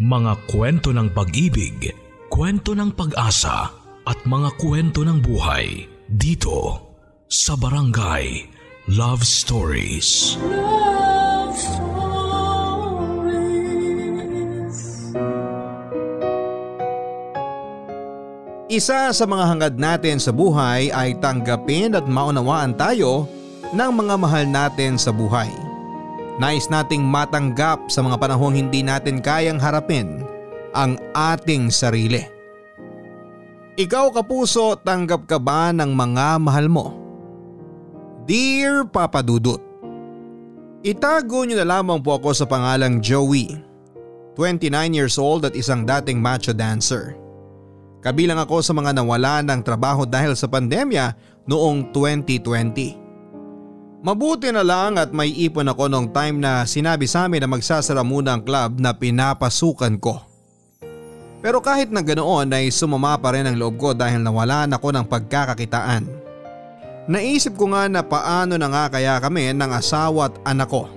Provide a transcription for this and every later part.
Mga kwento ng pag-ibig, kwento ng pag-asa at mga kwento ng buhay dito sa Barangay Love Stories. Love Stories. Isa sa mga hangad natin sa buhay ay tanggapin at maunawaan tayo ng mga mahal natin sa buhay. Nais nating matanggap sa mga panahong hindi natin kayang harapin ang ating sarili. Ikaw kapuso, tanggap ka ba ng mga mahal mo? Dear Papa Dudut, Itago niyo na lamang po ako sa pangalang Joey. 29 years old at isang dating macho dancer. Kabilang ako sa mga nawala ng trabaho dahil sa pandemya noong 2020. Mabuti na lang at may ipon ako nung time na sinabi sa amin na magsasara muna ang club na pinapasukan ko. Pero kahit na ganoon ay sumama pa rin ang loob ko dahil nawalan ako ng pagkakakitaan. Naisip ko nga na paano na nga kaya kami ng asawa at anak ko.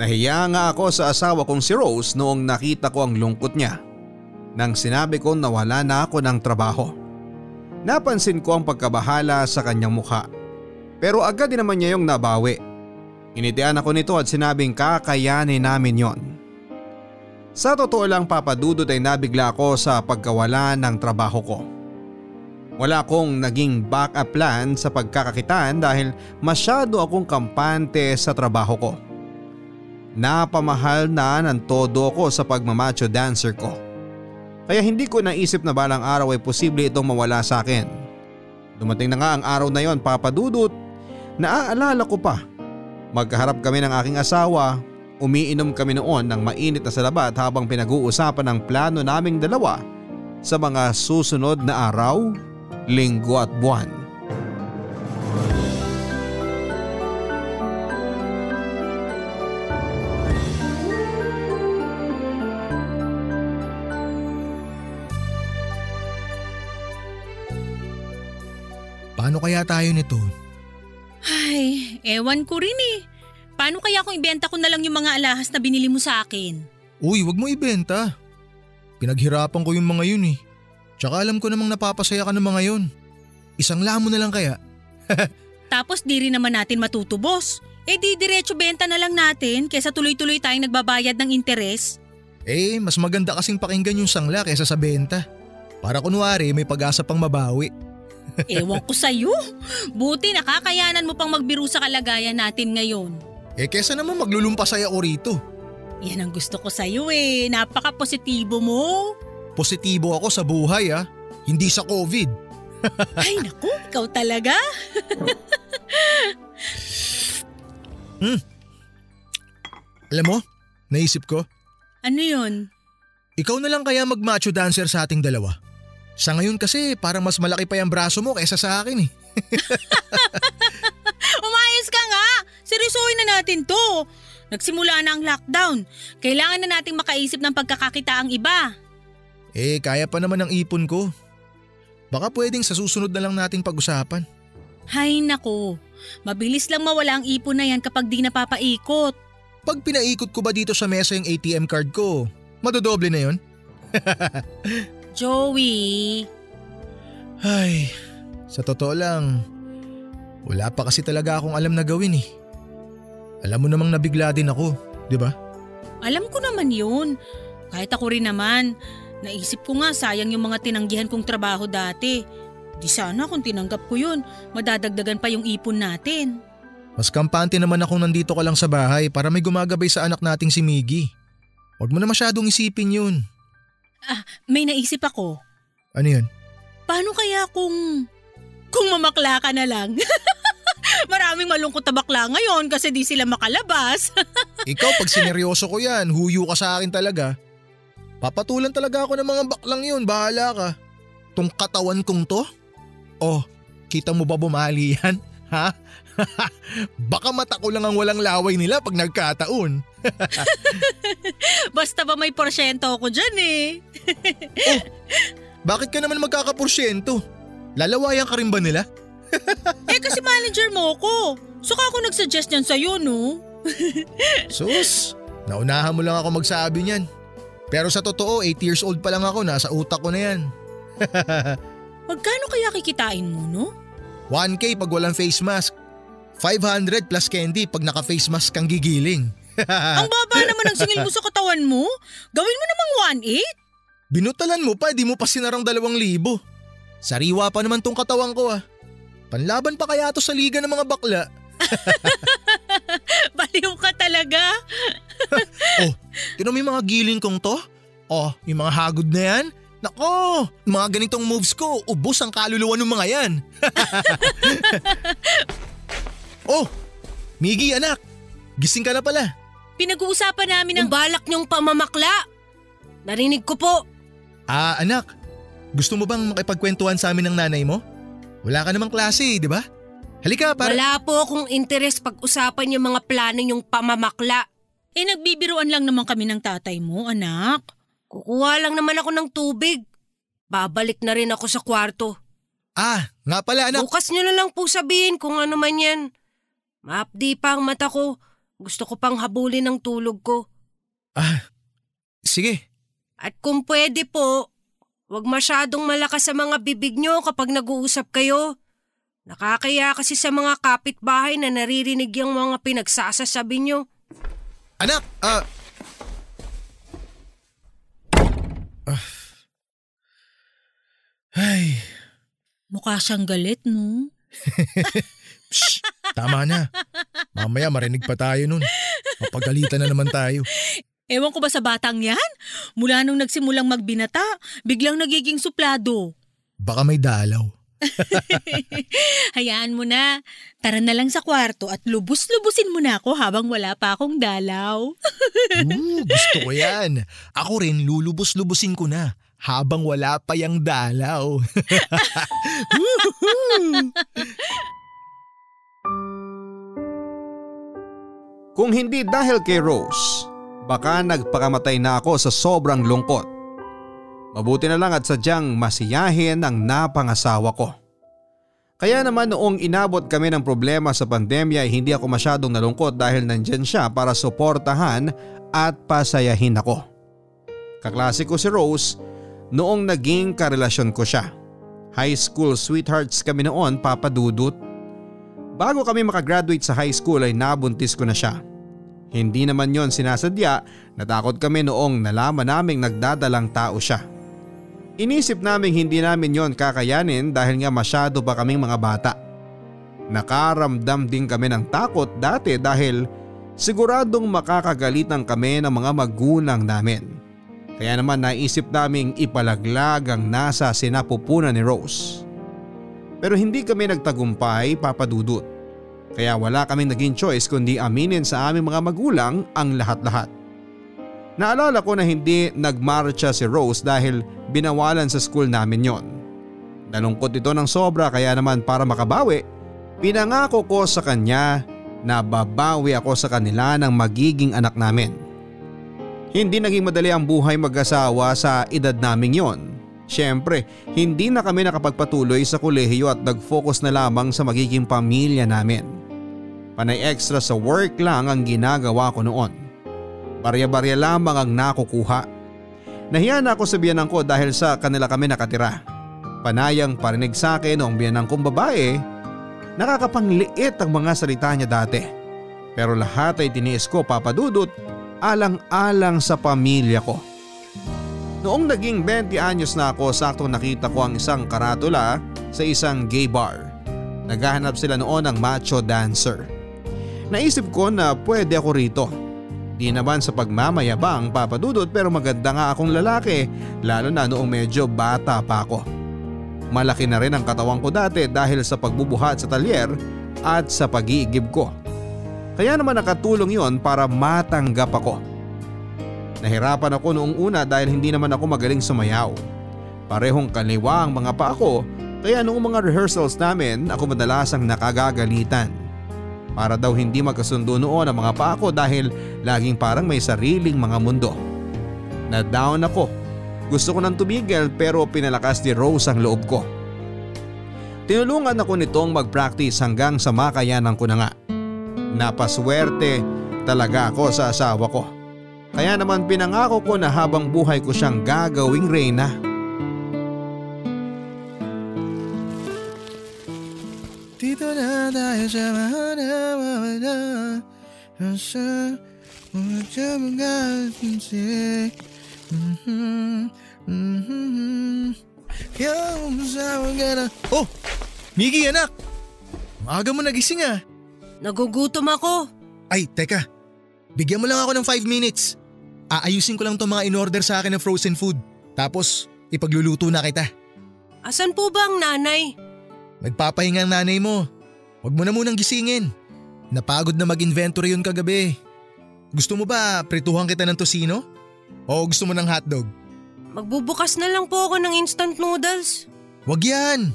Nahiya nga ako sa asawa kong si Rose noong nakita ko ang lungkot niya. Nang sinabi ko na wala na ako ng trabaho. Napansin ko ang pagkabahala sa kanyang mukha. Pero agad din naman niya yung nabawi. Initian ako nito at sinabing kakayanin namin yon. Sa totoo lang papadudod ay nabigla ako sa pagkawala ng trabaho ko. Wala akong naging backup plan sa pagkakakitaan dahil masyado akong kampante sa trabaho ko. Napamahal na ng todo ko sa pagmamacho dancer ko. Kaya hindi ko naisip na balang araw ay posible itong mawala sa akin. Dumating na nga ang araw na yon papadudot Naaalala ko pa. Magkaharap kami ng aking asawa, umiinom kami noon ng mainit na salabat habang pinag-uusapan ang plano naming dalawa sa mga susunod na araw, linggo at buwan. Paano kaya tayo nito? Ay, ewan ko rin eh. Paano kaya kung ibenta ko na lang yung mga alahas na binili mo sa akin? Uy, wag mo ibenta. Pinaghirapan ko yung mga yun eh. Tsaka alam ko namang napapasaya ka ng mga yun. Isang lamo na lang kaya. Tapos di rin naman natin matutubos. Eh di diretso benta na lang natin kesa tuloy-tuloy tayong nagbabayad ng interes. Eh, mas maganda kasing pakinggan yung sangla kaysa sa benta. Para kunwari may pag-asa pang mabawi. Ewan ko sa'yo. Buti nakakayanan mo pang magbiro sa kalagayan natin ngayon. Eh kesa naman maglulumpasay ako rito. Yan ang gusto ko sa'yo eh. Napaka-positibo mo. Positibo ako sa buhay ah. Hindi sa COVID. Ay naku, ikaw talaga. Hmm. Alam mo, naisip ko, Ano yun? ikaw na lang kaya mag-macho dancer sa ating dalawa. Sa ngayon kasi parang mas malaki pa yung braso mo kaysa sa akin eh. Umayos ka nga! Seryosohin na natin to. Nagsimula na ang lockdown. Kailangan na nating makaisip ng pagkakakita ang iba. Eh kaya pa naman ang ipon ko. Baka pwedeng sa susunod na lang nating pag-usapan. Hay nako, mabilis lang mawala ang ipon na yan kapag di napapaikot. Pag pinaikot ko ba dito sa mesa yung ATM card ko, madodoble na yon? Joey, Ay, sa totoo lang, wala pa kasi talaga akong alam na gawin eh. Alam mo namang nabigla din ako, di ba? alam ko naman yun. Kahit ako rin naman, naisip ko nga sayang yung mga tinanggihan kong trabaho dati. Di sana kung tinanggap ko yun, madadagdagan pa yung ipon natin. Mas kampante naman akong nandito ka lang sa bahay para may gumagabay sa anak nating si Miggy. Huwag mo na masyadong isipin yun. Ah, may naisip ako. Ano yun? Paano kaya kung... kung mamakla ka na lang? Maraming malungkot na bakla ngayon kasi di sila makalabas. Ikaw pag sineryoso ko yan, huyo ka sa akin talaga. Papatulan talaga ako ng mga baklang yun, bahala ka. Tong katawan kong to? Oh, kita mo ba bumali yan? Ha? Baka mata ko lang ang walang laway nila pag nagkataon. Basta ba may porsyento ako dyan eh. Bakit ka naman magkakaporsyento? Lalawayan ka rin ba nila? eh kasi manager mo ko. Saka ako nagsuggest niyan sa'yo no. Sus, naunahan mo lang ako magsabi niyan. Pero sa totoo, 8 years old pa lang ako, nasa utak ko na yan. Magkano kaya kikitain mo, no? 1K pag walang face mask. 500 plus candy pag naka-face mask kang gigiling. Ang baba naman ng singil mo sa katawan mo. Gawin mo namang 1.8. Binutalan mo pa, di mo pa sinarang 2,000. Sariwa pa naman tong katawan ko ah. Panlaban pa kaya to sa liga ng mga bakla. Baliw ka talaga. oh, tinan mo yung mga giling kong to? Oh, yung mga hagod na yan? Nako, mga ganitong moves ko, ubos ang kaluluwa ng mga yan. oh, Miggy anak, gising ka na pala. Pinag-uusapan namin ng... Ang balak niyong pamamakla. Narinig ko po. Ah, anak, gusto mo bang makipagkwentuhan sa amin ng nanay mo? Wala ka namang klase, di ba? Halika para… Wala po akong interes pag-usapan yung mga plano niyong pamamakla. Eh nagbibiruan lang naman kami ng tatay mo, anak. Kukuha lang naman ako ng tubig. Babalik na rin ako sa kwarto. Ah, nga pala anak. Bukas niyo na lang po sabihin kung ano man yan. Maapdi pa ang mata ko. Gusto ko pang habulin ang tulog ko. Ah, sige. At kung pwede po, huwag masyadong malakas sa mga bibig niyo kapag nag-uusap kayo. Nakakaya kasi sa mga kapitbahay na naririnig yung mga pinagsasasabi niyo. Anak, ah… ah. Ay, Mukha siyang galit, no? shh, tama na. Mamaya marinig pa tayo nun. Mapagalitan na naman tayo. Ewan ko ba sa batang yan? Mula nung nagsimulang magbinata, biglang nagiging suplado. Baka may dalaw. Hayaan mo na. Tara na lang sa kwarto at lubos-lubusin mo na ako habang wala pa akong dalaw. Ooh, gusto ko yan. Ako rin lulubos-lubusin ko na habang wala pa yung dalaw. Kung hindi dahil kay Rose, baka nagpakamatay na ako sa sobrang lungkot. Mabuti na lang at sadyang masiyahin ang napangasawa ko. Kaya naman noong inabot kami ng problema sa pandemya ay hindi ako masyadong nalungkot dahil nandyan siya para suportahan at pasayahin ako. Kaklase ko si Rose noong naging karelasyon ko siya. High school sweethearts kami noon papadudot. Bago kami makagraduate sa high school ay nabuntis ko na siya. Hindi naman yon sinasadya, natakot kami noong nalaman naming nagdadalang tao siya. Inisip naming hindi namin yon kakayanin dahil nga masyado pa kaming mga bata. Nakaramdam din kami ng takot dati dahil siguradong makakagalitan kami ng mga magulang namin. Kaya naman naisip naming ipalaglag ang nasa sinapupunan ni Rose. Pero hindi kami nagtagumpay papadudot. Kaya wala kaming naging choice kundi aminin sa aming mga magulang ang lahat-lahat. Naalala ko na hindi nagmarcha si Rose dahil binawalan sa school namin yon. Nalungkot ito ng sobra kaya naman para makabawi, pinangako ko sa kanya na babawi ako sa kanila ng magiging anak namin. Hindi naging madali ang buhay mag-asawa sa edad naming yon. Siyempre, hindi na kami nakapagpatuloy sa kolehiyo at nag-focus na lamang sa magiging pamilya namin. Panay extra sa work lang ang ginagawa ko noon. Barya-barya lamang ang nakukuha. Nahiya na ako sa biyanang ko dahil sa kanila kami nakatira. Panayang parinig sa akin noong biyanang kong babae, nakakapangliit ang mga salita niya dati. Pero lahat ay tiniis ko papadudot alang-alang sa pamilya ko. Noong naging 20 anyos na ako sakto nakita ko ang isang karatula sa isang gay bar. Naghahanap sila noon ng macho dancer. Naisip ko na pwede ako rito. Di naman sa pagmamayabang papadudot pero maganda nga akong lalaki lalo na noong medyo bata pa ako. Malaki na rin ang katawan ko dati dahil sa pagbubuhat sa talyer at sa pag-iigib ko. Kaya naman nakatulong yon para matanggap ako. Nahirapan ako noong una dahil hindi naman ako magaling sumayaw. Parehong kaliwa ang mga pa ako kaya noong mga rehearsals namin ako madalasang nakagagalitan. Para daw hindi magkasundo noon ang mga pa ako dahil laging parang may sariling mga mundo. Na-down ako. Gusto ko nang tumigil pero pinalakas ni Rose ang loob ko. Tinulungan ako nitong mag-practice hanggang sa makayanan ko na nga. Napaswerte talaga ako sa asawa ko. Kaya naman pinangako ko na habang buhay ko siyang gagawing reyna. Dito na tayo sa mga wala Sa mga mga tinsi Kaya umasawa ka na Oh! Miggy anak! Maaga mo nagising ah Nagugutom ako. Ay, teka. Bigyan mo lang ako ng 5 minutes. Aayusin ko lang itong mga in-order sa akin ng frozen food. Tapos, ipagluluto na kita. Asan po ba ang nanay? Nagpapahinga ang nanay mo. Huwag mo na munang gisingin. Napagod na mag-inventory yun kagabi. Gusto mo ba prituhan kita ng tosino? O gusto mo ng hotdog? Magbubukas na lang po ako ng instant noodles. Wag yan!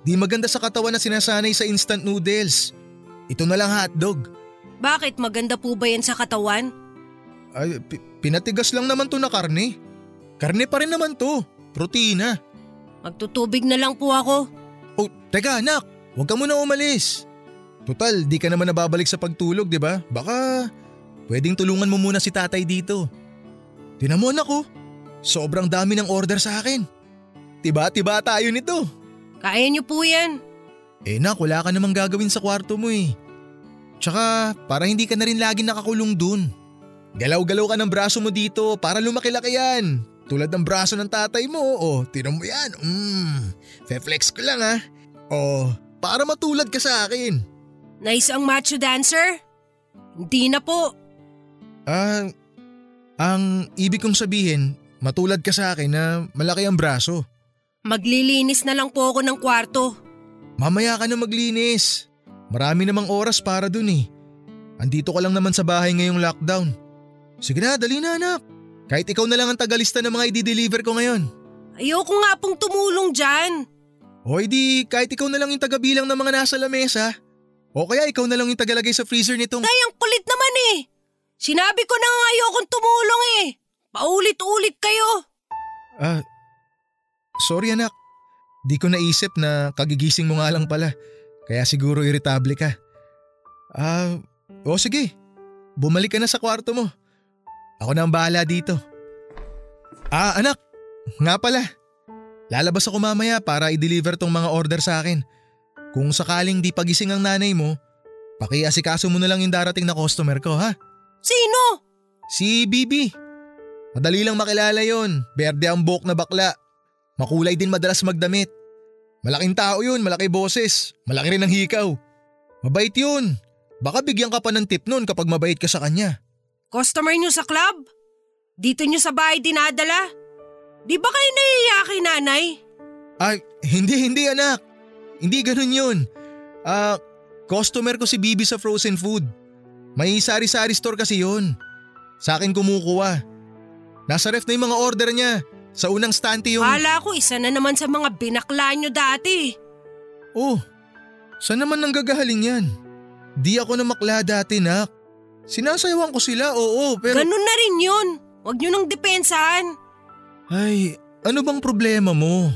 Di maganda sa katawan na sinasanay sa instant noodles. Ito na lang hotdog. Bakit maganda po ba yan sa katawan? Ay, pi- pinatigas lang naman to na karne. Karne pa rin naman to. Protina. Magtutubig na lang po ako. Oh, teka anak, huwag ka muna umalis. Total, di ka naman nababalik sa pagtulog, di ba? Baka pwedeng tulungan mo muna si tatay dito. Tinan mo anak oh, sobrang dami ng order sa akin. Tiba-tiba tayo nito. Kaya niyo po yan. Eh nak, wala ka namang gagawin sa kwarto mo eh. Tsaka para hindi ka na rin lagi nakakulong dun. Galaw-galaw ka ng braso mo dito para lumaki-laki yan. Tulad ng braso ng tatay mo. O, tinan mo yan. Mm, fe-flex ko lang ha. O, para matulad ka sa akin. Nice ang macho dancer? Hindi na po. Ah, ang ibig kong sabihin, matulad ka sa akin na malaki ang braso. Maglilinis na lang po ako ng kwarto. Mamaya ka na maglinis. Marami namang oras para dun eh. Andito ka lang naman sa bahay ngayong lockdown. Sige na, dali na anak. Kahit ikaw na lang ang tagalista ng mga i-deliver ko ngayon. Ayoko nga pong tumulong dyan. O di kahit ikaw na lang yung tagabilang ng mga nasa lamesa. O kaya ikaw na lang yung tagalagay sa freezer nitong… Tay, ang kulit naman eh. Sinabi ko na nga ayokong tumulong eh. Paulit-ulit kayo. Ah, sorry anak. Di ko naisip na kagigising mo nga lang pala. Kaya siguro irritable ka. Ah, o sige. Bumalik ka na sa kwarto mo. Ako na ang bahala dito. Ah, anak. Nga pala. Lalabas ako mamaya para i-deliver tong mga order sa akin. Kung sakaling di pagising ang nanay mo, pakiasikaso mo na lang yung darating na customer ko ha. Sino? Si Bibi. Madali lang makilala yon. Berde ang buhok na bakla. Makulay din madalas magdamit. Malaking tao yun, malaki boses. Malaki rin ang hikaw. Mabait yun. Baka bigyan ka pa ng tip nun kapag mabait ka sa kanya. Customer nyo sa club? Dito nyo sa bahay dinadala? Di ba kayo nahihiya kay nanay? Ay, hindi, hindi anak. Hindi ganun yun. Ah, customer ko si Bibi sa frozen food. May sari-sari store kasi yun. Sa akin kumukuha. Nasa ref na yung mga order niya. Sa unang stante yung… Kala ko isa na naman sa mga binakla nyo dati. Oh, saan naman nang gagaling yan? Di ako na makla dati, nak. Sinasayawan ko sila, oo, pero… Ganun na rin yun. Huwag nyo nang depensahan. Ay, ano bang problema mo?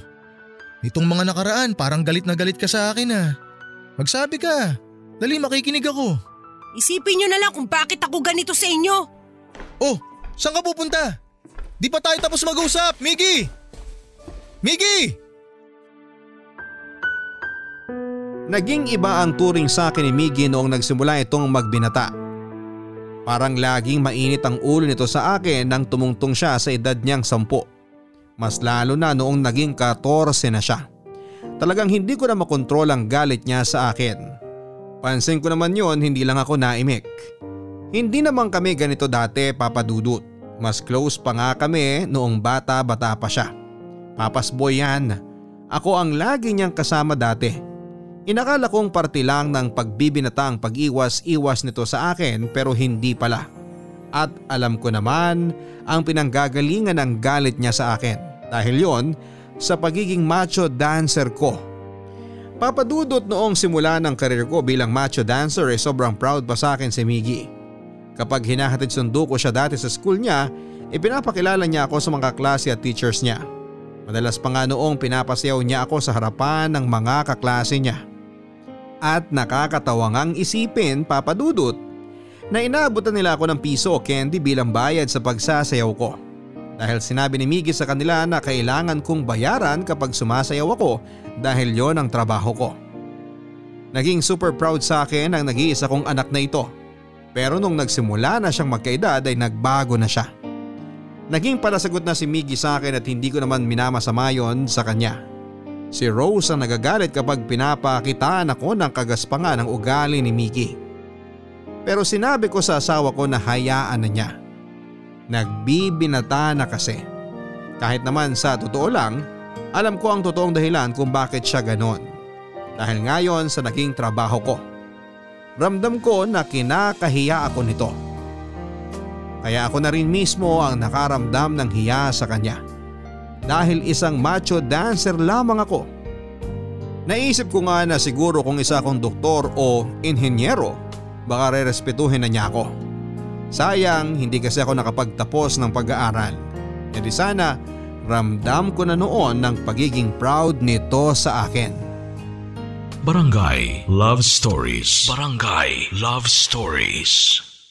Itong mga nakaraan, parang galit na galit ka sa akin ah. Magsabi ka. Dali, makikinig ako. Isipin nyo na lang kung bakit ako ganito sa inyo. Oh, saan ka pupunta? Di pa tayo tapos mag-usap, Miggy! Miggy! Naging iba ang turing sa akin ni Miggy noong nagsimula itong magbinata. Parang laging mainit ang ulo nito sa akin nang tumungtong siya sa edad niyang sampo. Mas lalo na noong naging 14 na siya. Talagang hindi ko na makontrol ang galit niya sa akin. Pansin ko naman yon hindi lang ako naimik. Hindi naman kami ganito dati papadudot. Mas close pa nga kami noong bata-bata pa siya. Papas boy yan. Ako ang lagi niyang kasama dati. Inakala kong parte lang ng pagbibinatang pag-iwas-iwas nito sa akin pero hindi pala. At alam ko naman ang pinanggagalingan ng galit niya sa akin dahil yon sa pagiging macho dancer ko. Papadudot noong simula ng karir ko bilang macho dancer ay sobrang proud pa sa akin si Miggy. Kapag hinahatid sundo ko siya dati sa school niya, ipinapakilala niya ako sa mga klase at teachers niya. Madalas pa nga noong pinapasayaw niya ako sa harapan ng mga kaklase niya. At nakakatawa ngang isipin papadudot na inaabutan nila ako ng piso o candy bilang bayad sa pagsasayaw ko. Dahil sinabi ni Miggy sa kanila na kailangan kong bayaran kapag sumasayaw ako dahil yon ang trabaho ko. Naging super proud sa akin ang nag-iisa kong anak na ito. Pero nung nagsimula na siyang magkaedad ay nagbago na siya. Naging palasagot na si Miggy sa akin at hindi ko naman minamasama yon sa kanya. Si Rose ang nagagalit kapag pinapakitaan ako ng kagaspangan ng ugali ni Miggy. Pero sinabi ko sa asawa ko na hayaan na niya. Nagbibinata na kasi. Kahit naman sa totoo lang, alam ko ang totoong dahilan kung bakit siya ganon. Dahil ngayon sa naging trabaho ko. Ramdam ko na kinakahiya ako nito. Kaya ako na rin mismo ang nakaramdam ng hiya sa kanya. Dahil isang macho dancer lamang ako. Naisip ko nga na siguro kung isa akong doktor o inhenyero, baka re-respetuhin na niya ako. Sayang hindi kasi ako nakapagtapos ng pag-aaral. E di sana ramdam ko na noon ng pagiging proud nito sa akin. Barangay Love Stories. Barangay Love Stories.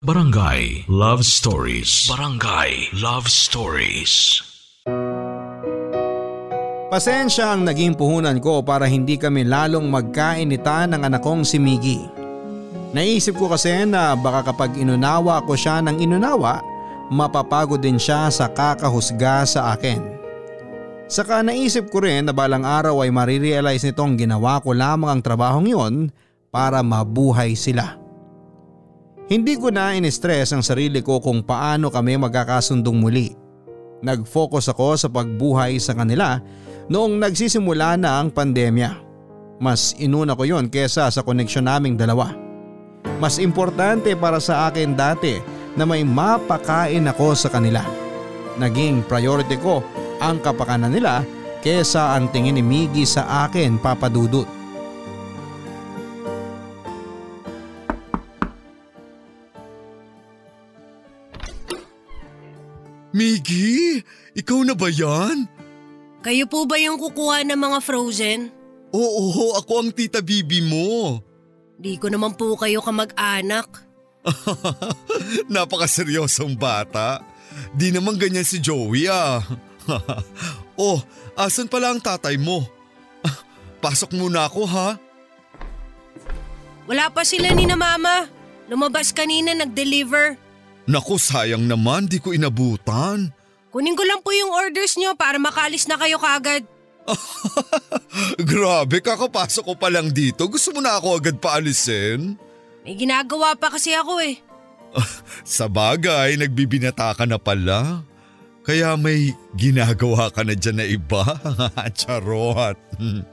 Barangay Love Stories. Barangay Love Stories. Pasensya ang naging puhunan ko para hindi kami lalong magkainitan ng anak kong si Miggy. Naisip ko kasi na baka kapag inunawa ko siya ng inunawa, mapapagod din siya sa kakahusga sa akin. Saka naisip ko rin na balang araw ay marirealize nitong ginawa ko lamang ang trabahong yon para mabuhay sila. Hindi ko na in-stress ang sarili ko kung paano kami magkakasundong muli. Nag-focus ako sa pagbuhay sa kanila noong nagsisimula na ang pandemya. Mas inuna ko yon kesa sa koneksyon naming dalawa. Mas importante para sa akin dati na may mapakain ako sa kanila. Naging priority ko ang kapakanan nila kesa ang tingin ni Miggy sa akin papadudot. Miggy, ikaw na ba yan? Kayo po ba yung kukuha ng mga frozen? Oo, ako ang tita Bibi mo. Di ko naman po kayo kamag-anak. Napakaseryosong bata. Di naman ganyan si Joey ah. oh, asan pala ang tatay mo? Pasok muna ako ha. Wala pa sila ni na mama. Lumabas kanina nag-deliver. Naku, sayang naman, di ko inabutan. Kunin ko lang po yung orders nyo para makalis na kayo kagad. Grabe, kakapasok ko pa lang dito. Gusto mo na ako agad paalisin? May ginagawa pa kasi ako eh. Sa bagay, nagbibinata ka na pala. Kaya may ginagawa ka na dyan na iba. Charot.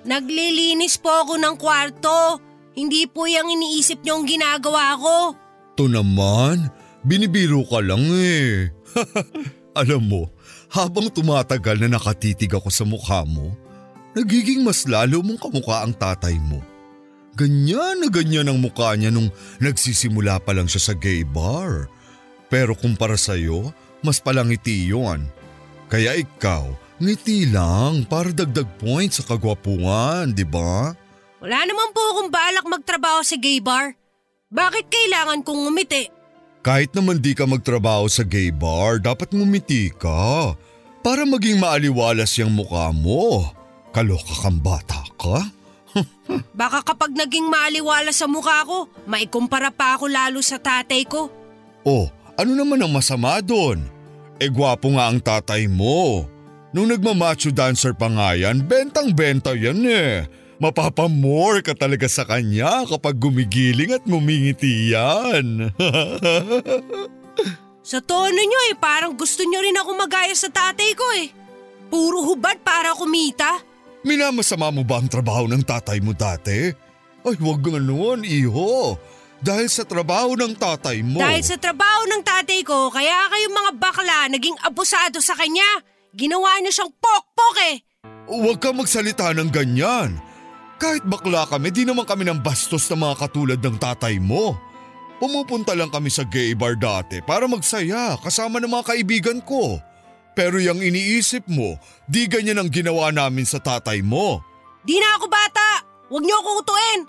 Naglilinis po ako ng kwarto. Hindi po yung iniisip nyo ang ginagawa ko. To naman, binibiro ka lang eh. Alam mo, habang tumatagal na nakatitig ako sa mukha mo, nagiging mas lalo mong kamukha ang tatay mo. Ganyan na ganyan ang mukha niya nung nagsisimula pa lang siya sa gay bar. Pero kumpara sa'yo, mas palangiti yun. Kaya ikaw, ngiti lang para dagdag points sa kagwapuan, di ba? Wala naman po akong balak magtrabaho sa gay bar. Bakit kailangan kong umiti? Kahit naman di ka magtrabaho sa gay bar, dapat ngumiti ka. Para maging maaliwalas yung mukha mo. Kaloka kang bata ka? Baka kapag naging maaliwala sa mukha ko, maikumpara pa ako lalo sa tatay ko. Oh, ano naman ang masama doon? Eh gwapo nga ang tatay mo. Nung nagmamacho dancer pa nga yan, bentang-benta yan eh. Mapapamore ka talaga sa kanya kapag gumigiling at ngumingiti yan. Sa tono nyo eh, parang gusto nyo rin ako magaya sa tatay ko eh. Puro hubad para kumita. Minamasama mo ba ang trabaho ng tatay mo dati? Ay, wag nga noon, iho. Dahil sa trabaho ng tatay mo. Dahil sa trabaho ng tatay ko, kaya kayong mga bakla naging abusado sa kanya. Ginawa niyo siyang pokpok eh. Huwag kang magsalita ng ganyan. Kahit bakla kami, di naman kami ng bastos na mga katulad ng tatay mo. Pumupunta lang kami sa gay bar dati para magsaya kasama ng mga kaibigan ko. Pero yung iniisip mo, di ganyan ang ginawa namin sa tatay mo. Di na ako bata. Huwag niyo ako utuin.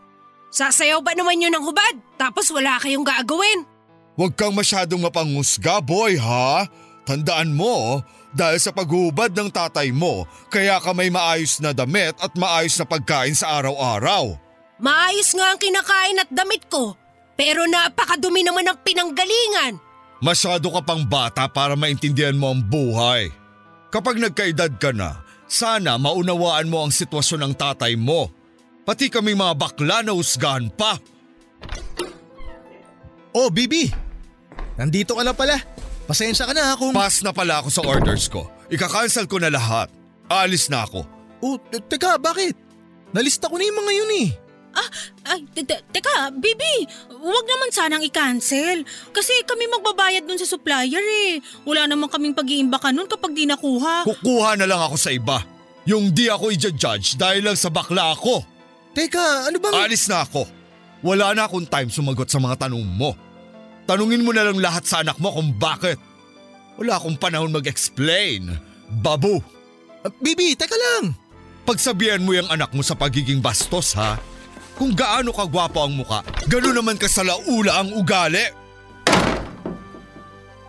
Sasayaw ba naman yun ng hubad? Tapos wala kayong gagawin. Huwag kang masyadong mapanghusga, boy, ha? Tandaan mo, dahil sa paghubad ng tatay mo, kaya ka may maayos na damit at maayos na pagkain sa araw-araw. Maayos nga ang kinakain at damit ko. Pero napakadumi naman ng pinanggalingan. Masyado ka pang bata para maintindihan mo ang buhay. Kapag nagkaedad ka na, sana maunawaan mo ang sitwasyon ng tatay mo. Pati kami mga bakla na husgahan pa. Oh, Bibi! Nandito ka na pala. Pasensya ka na kung… Pass na pala ako sa orders ko. Ika-cancel ko na lahat. Alis na ako. oh, te- teka, bakit? Nalista ko na yung mga yun eh. Ay, te- te- teka, Bibi, huwag naman sanang i-cancel. Kasi kami magbabayad dun sa supplier eh. Wala naman kaming pag-iimbaka nun kapag di nakuha. Kukuha na lang ako sa iba. Yung di ako i-judge dahil lang sa bakla ako. Teka, ano bang… Alis na ako. Wala na akong time sumagot sa mga tanong mo. Tanungin mo na lang lahat sa anak mo kung bakit. Wala akong panahon mag-explain. Babu, Ah, Bibi, teka lang! pagsabihan mo yung anak mo sa pagiging bastos ha. Kung gaano ka gwapo ang muka, gano'n naman ka sa laula ang ugali.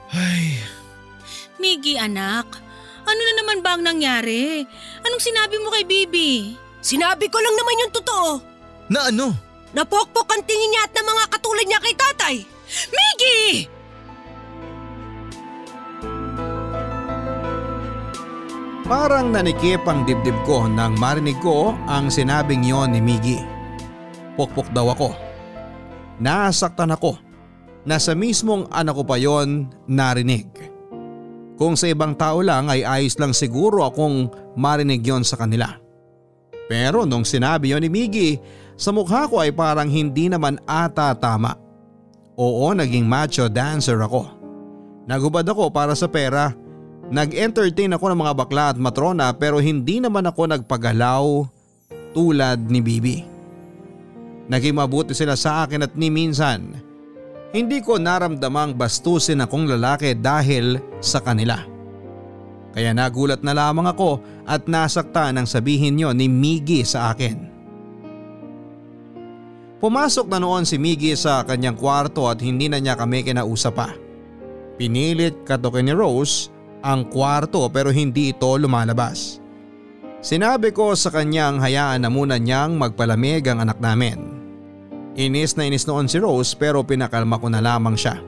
Ay, Miggy, anak. Ano na naman ba ang nangyari? Anong sinabi mo kay Bibi? Sinabi ko lang naman yung totoo. na ano? Napokpok ang tingin niya at ng mga katulad niya kay tatay. Miggy! Parang nanikip ang dibdib ko nang marinig ko ang sinabing yon ni Miggy. Pukpok daw ako. Nasaktan ako na sa mismong anak ko pa yon narinig. Kung sa ibang tao lang ay ayos lang siguro akong marinig yon sa kanila. Pero nung sinabi yon ni Miggy, sa mukha ko ay parang hindi naman ata tama. Oo, naging macho dancer ako. Nagubad ako para sa pera Nag-entertain ako ng mga bakla at matrona pero hindi naman ako nagpagalaw tulad ni Bibi. Naging mabuti sila sa akin at ni minsan. Hindi ko naramdamang bastusin akong lalaki dahil sa kanila. Kaya nagulat na lamang ako at nasakta nang sabihin niyo ni Miggy sa akin. Pumasok na noon si Miggy sa kanyang kwarto at hindi na niya kami kinausap pa. Pinilit katokin ni Rose ang kwarto pero hindi ito lumalabas. Sinabi ko sa kanyang hayaan na muna niyang magpalamig ang anak namin. Inis na inis noon si Rose pero pinakalma ko na lamang siya.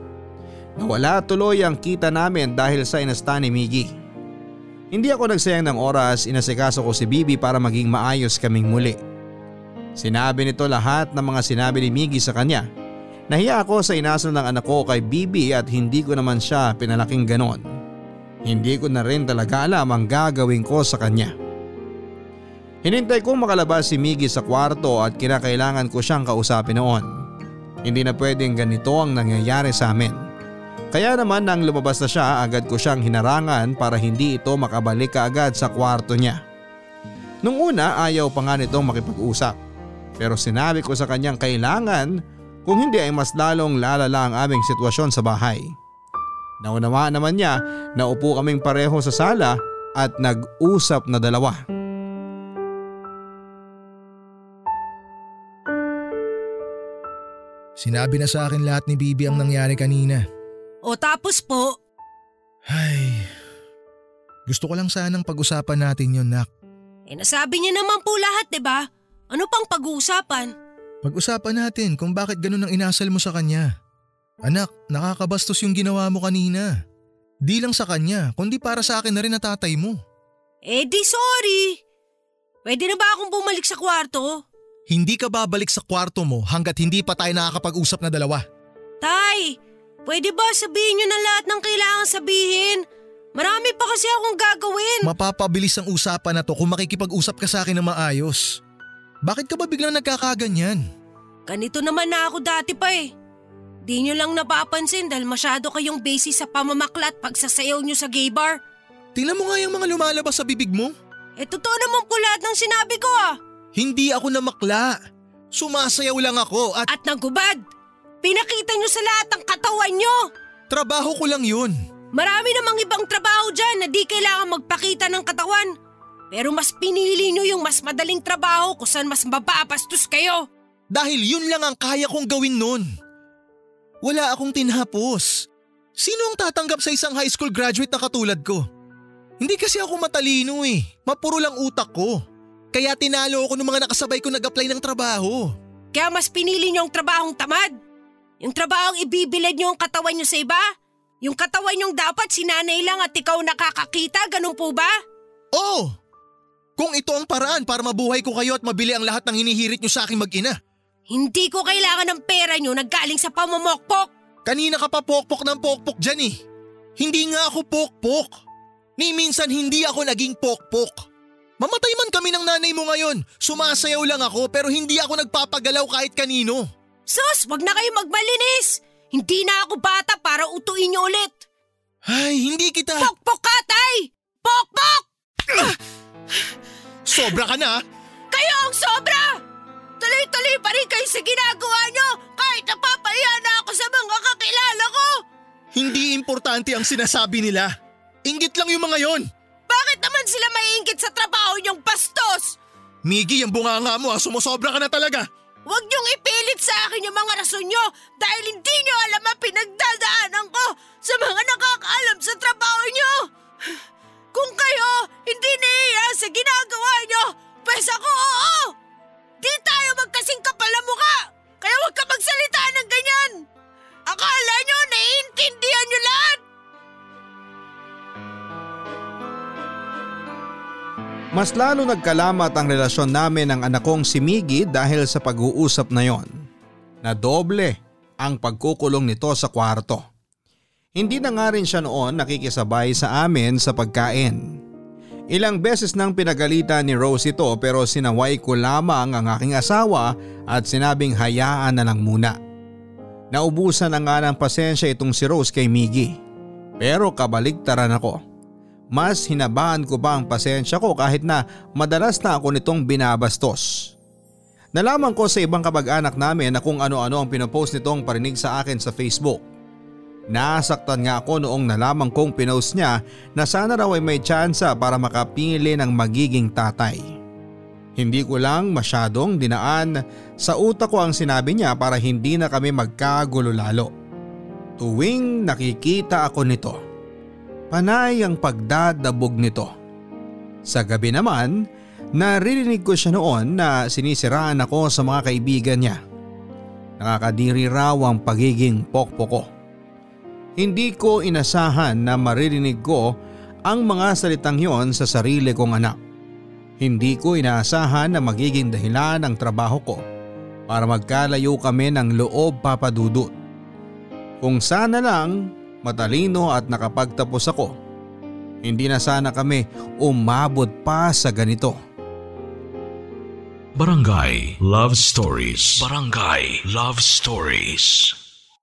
Nawala tuloy ang kita namin dahil sa inasta ni Miggy. Hindi ako nagsayang ng oras inasikaso ko si Bibi para maging maayos kaming muli. Sinabi nito lahat ng mga sinabi ni Miggy sa kanya. Nahiya ako sa inasal ng anak ko kay Bibi at hindi ko naman siya pinalaking ganon. Hindi ko na rin talaga alam ang gagawin ko sa kanya. Hinintay kong makalabas si Miggy sa kwarto at kinakailangan ko siyang kausapin noon. Hindi na pwedeng ganito ang nangyayari sa amin. Kaya naman nang lumabas na siya agad ko siyang hinarangan para hindi ito makabalik kaagad sa kwarto niya. Nung una ayaw pa nga nitong makipag-usap. Pero sinabi ko sa kanyang kailangan kung hindi ay mas lalong lalala ang aming sitwasyon sa bahay. Naunawaan naman niya na upo kaming pareho sa sala at nag-usap na dalawa. Sinabi na sa akin lahat ni Bibi ang nangyari kanina. O tapos po, Ay, gusto ko lang sanang pag-usapan natin yun, Nak. eh nasabi niya naman po lahat, 'di ba? Ano pang pag-uusapan? Pag-usapan natin kung bakit ganun ang inasal mo sa kanya. Anak, nakakabastos yung ginawa mo kanina. Di lang sa kanya, kundi para sa akin na rin na tatay mo. Eh di sorry. Pwede na ba akong bumalik sa kwarto? Hindi ka babalik sa kwarto mo hanggat hindi pa tayo nakakapag-usap na dalawa. Tay, pwede ba sabihin niyo na lahat ng kailangan sabihin? Marami pa kasi akong gagawin. Mapapabilis ang usapan na to kung makikipag-usap ka sa akin ng maayos. Bakit ka ba biglang nagkakaganyan? Ganito naman na ako dati pa eh. Di nyo lang napapansin dahil masyado kayong busy sa pamamaklat pagsasayaw nyo sa gay bar. Tingnan mo nga yung mga lumalabas sa bibig mo. Eh totoo naman po lahat ng sinabi ko ah. Hindi ako namakla. Sumasayaw lang ako at At nagubad. Pinakita nyo sa lahat ng katawan nyo. trabaho ko lang yun. Marami namang ibang trabaho dyan na di kailangan magpakita ng katawan. Pero mas pinili nyo yung mas madaling trabaho kung saan mas mababastos kayo. Dahil yun lang ang kaya kong gawin nun. Wala akong tinapos. Sino ang tatanggap sa isang high school graduate na katulad ko? Hindi kasi ako matalino eh. Mapuro lang utak ko. Kaya tinalo ako ng mga nakasabay ko nag-apply ng trabaho. Kaya mas pinili nyo ang trabahong tamad. Yung trabahong ibibilad nyo ang katawan nyo sa iba. Yung katawan nyong dapat sinanay lang at ikaw nakakakita, ganun po ba? Oh! Kung ito ang paraan para mabuhay ko kayo at mabili ang lahat ng hinihirit nyo sa aking mag-ina. Hindi ko kailangan ng pera nyo na galing sa pamamokpok. Kanina ka pa pokpok ng pokpok dyan eh. Hindi nga ako pokpok. Ni minsan hindi ako naging pokpok. Mamatay man kami ng nanay mo ngayon. Sumasayaw lang ako pero hindi ako nagpapagalaw kahit kanino. Sus, wag na kayo magmalinis. Hindi na ako bata para utuin nyo ulit. Ay, hindi kita... Pokpok ka, tay! Pokpok! Sobra ka na! Kayo ang sobra! Tuloy-tuloy pa rin kayo sa ginagawa nyo kahit napapahiya na ako sa mga kakilala ko! Hindi importante ang sinasabi nila. Ingit lang yung mga yon. Bakit naman sila maiingit sa trabaho nyong bastos? Miggy, yung bunganga mo ha, sumusobra ka na talaga. Huwag niyong ipilit sa akin yung mga rason nyo dahil hindi nyo alam ang pinagdadaanan ko sa mga nakakaalam sa trabaho nyo. Kung kayo hindi nahiya sa ginagawa nyo, pwes ako oo. Di tayo magkasing kapal mukha, kaya huwag ka magsalita ng ganyan. Akala nyo naiintindihan nyo lahat. Mas lalo nagkalamat ang relasyon namin ng anak kong si Miggy dahil sa pag-uusap na yon. Na doble ang pagkukulong nito sa kwarto. Hindi na nga rin siya noon nakikisabay sa amin sa pagkain. Ilang beses nang pinagalitan ni Rose ito pero sinaway ko lamang ang aking asawa at sinabing hayaan na lang muna. Naubusan na nga ng pasensya itong si Rose kay Miggy. Pero kabaligtaran ako. Mas hinabaan ko pa ang pasensya ko kahit na madalas na ako nitong binabastos. Nalaman ko sa ibang kabag-anak namin na kung ano-ano ang pinopost nitong parinig sa akin sa Facebook. Nasaktan nga ako noong nalaman kong pinost niya na sana raw ay may tsansa para makapili ng magiging tatay. Hindi ko lang masyadong dinaan sa utak ko ang sinabi niya para hindi na kami magkagulo lalo. Tuwing nakikita ako nito, panay ang pagdadabog nito. Sa gabi naman, naririnig ko siya noon na sinisiraan ako sa mga kaibigan niya. Nakakadiri raw ang pagiging pokpoko ko. Hindi ko inasahan na maririnig ko ang mga salitang yon sa sarili kong anak. Hindi ko inaasahan na magiging dahilan ang trabaho ko para magkalayo kami ng loob papadudot. Kung sana lang matalino at nakapagtapos ako, hindi na sana kami umabot pa sa ganito. Barangay Love Stories. Barangay Love Stories.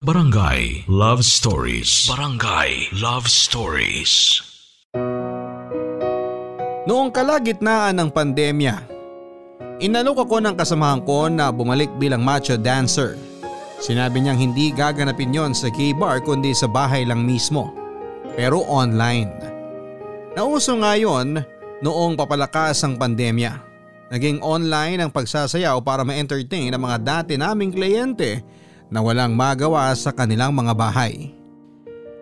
Barangay Love Stories. Barangay Love Stories. Noong kalagitnaan ng pandemya, inalok ako ng kasamahan ko na bumalik bilang macho dancer. Sinabi niyang hindi gaganapin yon sa gay bar kundi sa bahay lang mismo. Pero online. Nauso nga yon noong papalakas ang pandemya. Naging online ang pagsasayaw para ma-entertain ang mga dati naming kliyente na walang magawa sa kanilang mga bahay.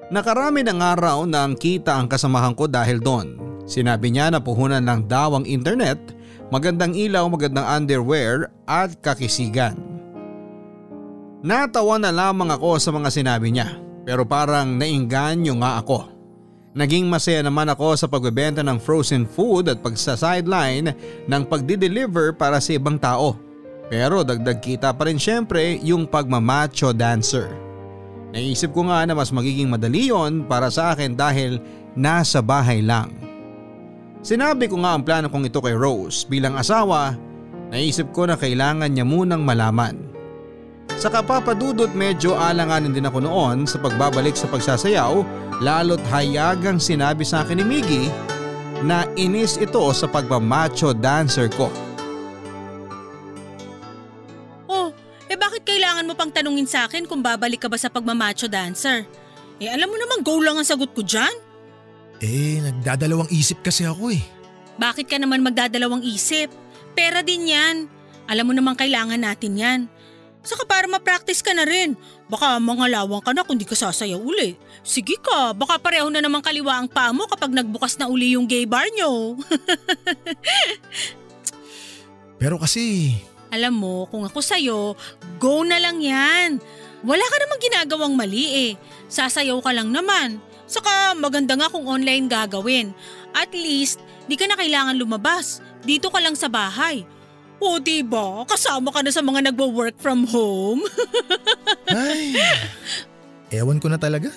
Nakarami ng araw nang kita ang kasamahan ko dahil doon. Sinabi niya na puhunan lang daw ang internet, magandang ilaw, magandang underwear at kakisigan. Natawa na lamang ako sa mga sinabi niya Pero parang nainganyo nga ako. Naging masaya naman ako sa pagbebenta ng frozen food at pagsa-sideline ng pagdi-deliver para sa ibang tao. Pero dagdag kita pa rin syempre yung pagmamacho dancer. Naisip ko nga na mas magiging madali yon para sa akin dahil nasa bahay lang. Sinabi ko nga ang plano kong ito kay Rose bilang asawa, naisip ko na kailangan niya munang malaman. Sa kapapadudot medyo alanganin din ako noon sa pagbabalik sa pagsasayaw lalo't hayagang sinabi sa akin ni Miggy na inis ito sa pagmamacho dancer ko. Mo pang tanungin sa akin kung babalik ka ba sa pagmamacho dancer? Eh alam mo naman go lang ang sagot ko dyan. Eh, nagdadalawang isip kasi ako eh. Bakit ka naman magdadalawang isip? Pera din yan. Alam mo naman kailangan natin yan. Saka para ma-practice ka na rin. Baka mangalawang ka na kung di ka sasayaw uli. Sige ka, baka pareho na naman kaliwa ang paa mo kapag nagbukas na uli yung gay bar nyo. Pero kasi, Alam mo, kung ako sa'yo, go na lang yan. Wala ka namang ginagawang mali eh. Sasayaw ka lang naman. Saka maganda nga kung online gagawin. At least, di ka na kailangan lumabas. Dito ka lang sa bahay. O diba, kasama ka na sa mga nagwo-work from home. ay, ewan ko na talaga.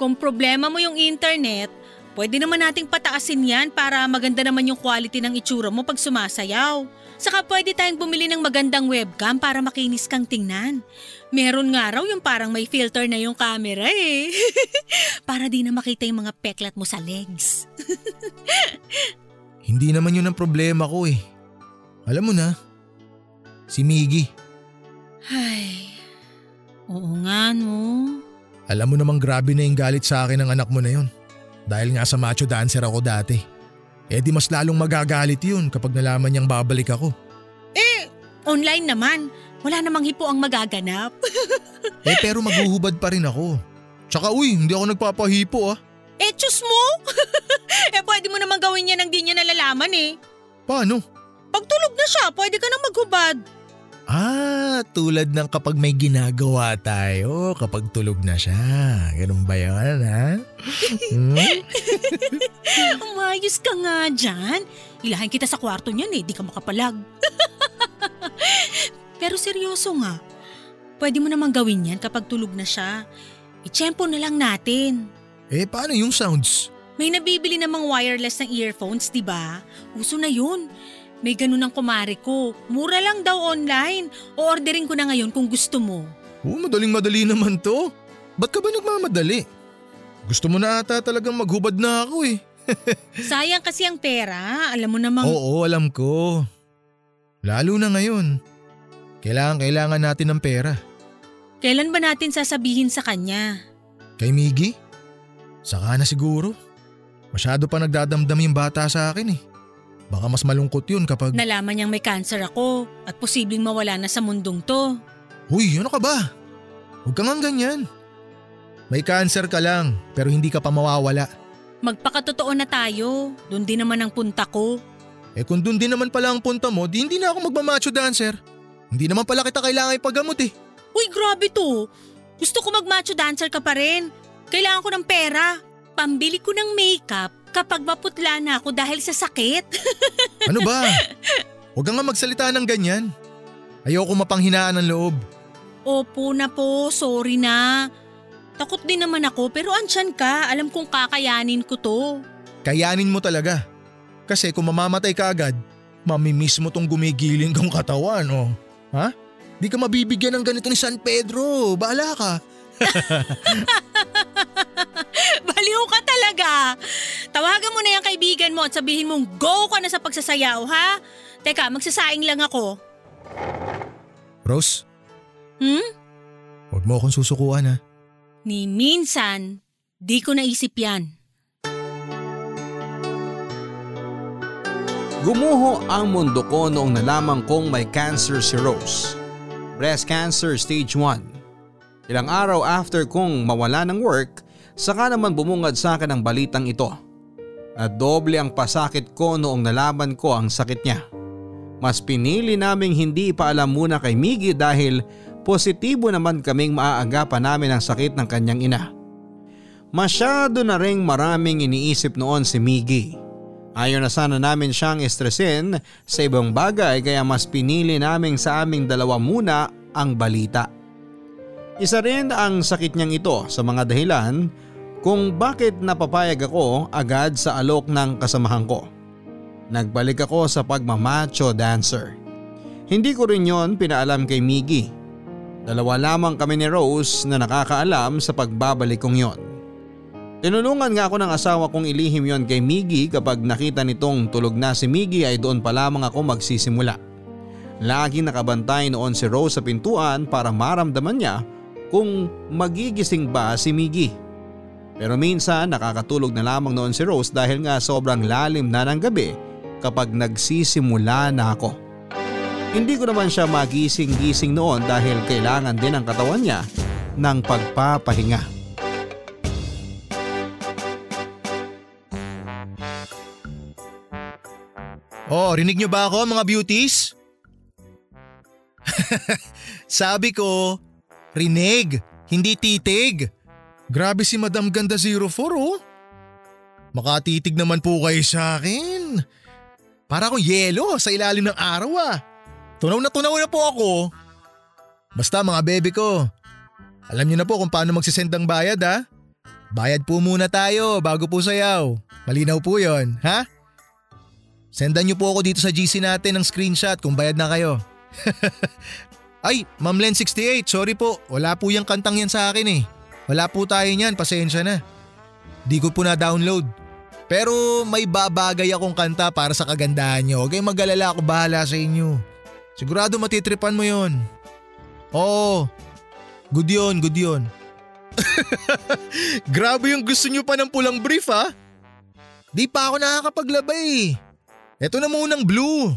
Kung problema mo yung internet, pwede naman nating pataasin yan para maganda naman yung quality ng itsura mo pag sumasayaw. Saka pwede tayong bumili ng magandang webcam para makinis kang tingnan. Meron nga raw yung parang may filter na yung camera eh. para di na makita yung mga peklat mo sa legs. Hindi naman yun ang problema ko eh. Alam mo na, si Miggy. Ay, oo nga no. Alam mo namang grabe na yung galit sa akin ng anak mo na yun. Dahil nga sa macho dancer ako dati. Eh di mas lalong magagalit yun kapag nalaman niyang babalik ako. Eh, online naman. Wala namang hipo ang magaganap. Eh pero maghuhubad pa rin ako. Tsaka uy, hindi ako nagpapahipo ah. eh, tsus mo? eh, pwede mo naman gawin yan nang di niya nalalaman eh. Paano? Pag tulog na siya, pwede ka nang maghubad. Ah, tulad ng kapag may ginagawa tayo kapag tulog na siya. Ganun ba yun, ha? Hmm? Umayos ka nga dyan. Ilahin kita sa kwarto niyan eh, di ka makapalag. Pero seryoso nga, pwede mo namang gawin yan kapag tulog na siya. Itsempo na lang natin. Eh, paano yung sounds? May nabibili namang wireless na earphones, di ba? Uso na yun. May ganun ang kumare ko. Mura lang daw online. O ordering ko na ngayon kung gusto mo. Oh, madaling madali naman to. Ba't ka ba nagmamadali? Gusto mo na ata talagang maghubad na ako eh. Sayang kasi ang pera. Alam mo namang... Oo, alam ko. Lalo na ngayon. Kailangan kailangan natin ng pera. Kailan ba natin sasabihin sa kanya? Kay Miggy? Saka na siguro. Masyado pa nagdadamdam yung bata sa akin eh. Baka mas malungkot yun kapag… Nalaman niyang may cancer ako at posibleng mawala na sa mundong to. Uy, ano ka ba? Huwag ka nga ganyan. May cancer ka lang pero hindi ka pa mawawala. Magpakatotoo na tayo. Doon din naman ang punta ko. Eh kung dun din naman pala ang punta mo, di hindi na ako magmamacho dancer. Hindi naman pala kita kailangan ipagamot eh. Uy, grabe to. Gusto ko mag-macho dancer ka pa rin. Kailangan ko ng pera. Pambili ko ng makeup kapag maputla na ako dahil sa sakit. Ano ba? Huwag nga magsalita ng ganyan. Ayoko mapanghinaan ng loob. Opo na po, sorry na. Takot din naman ako pero ansyan ka. Alam kong kakayanin ko to. Kayanin mo talaga. Kasi kung mamamatay ka agad, mamimiss mo tong gumigiling kong katawan, oh. Ha? Di ka mabibigyan ng ganito ni San Pedro. Bahala ka. Baliw ka talaga. Tawagan mo na yung kaibigan mo at sabihin mong go ka na sa pagsasayaw ha. Teka, magsasaing lang ako. Rose, Hmm? huwag mo akong susukuan ha. Ni minsan, di ko naisip yan. Gumuho ang mundo ko noong nalaman kong may cancer si Rose. Breast cancer stage 1. Ilang araw after kong mawala ng work, saka naman bumungad sa akin ang balitang ito. Na doble ang pasakit ko noong nalaman ko ang sakit niya. Mas pinili naming hindi ipaalam muna kay Miggy dahil positibo naman kaming maaagapan namin ang sakit ng kanyang ina. Masyado na ring maraming iniisip noon si Miggy. Ayaw na sana namin siyang estresin sa ibang bagay kaya mas pinili namin sa aming dalawa muna ang balita. Isa rin ang sakit niyang ito sa mga dahilan kung bakit napapayag ako agad sa alok ng kasamahan ko. Nagbalik ako sa pagmamacho dancer. Hindi ko rin yon pinaalam kay Miggy. Dalawa lamang kami ni Rose na nakakaalam sa pagbabalik kong yon. Tinulungan nga ako ng asawa kong ilihim yon kay Miggy kapag nakita nitong tulog na si Miggy ay doon pa lamang ako magsisimula. Laging nakabantay noon si Rose sa pintuan para maramdaman niya kung magigising ba si Miggy. Pero minsan nakakatulog na lamang noon si Rose dahil nga sobrang lalim na ng gabi kapag nagsisimula na ako. Hindi ko naman siya magising-gising noon dahil kailangan din ang katawan niya ng pagpapahinga. Oh, rinig nyo ba ako mga beauties? Sabi ko, rinig, hindi titig. Grabe si Madam Ganda 04 oh. Makatitig naman po kayo sa akin. Para akong yelo sa ilalim ng araw ah. Tunaw na tunaw na po ako. Basta mga bebe ko, alam niyo na po kung paano magsisend ng bayad ha. Bayad po muna tayo bago po sayaw. Malinaw po yon, ha? Sendan niyo po ako dito sa GC natin ng screenshot kung bayad na kayo. Ay, Ma'am Len 68, sorry po. Wala po yung kantang yan sa akin eh. Wala po tayo niyan, pasensya na. Di ko po na-download. Pero may babagay akong kanta para sa kagandahan niyo. Huwag mag-alala ako bahala sa inyo. Sigurado matitripan mo yon. Oo. Good yun, good yun. Grabe yung gusto niyo pa ng pulang brief ha. Di pa ako nakakapaglabay. Ito na munang blue.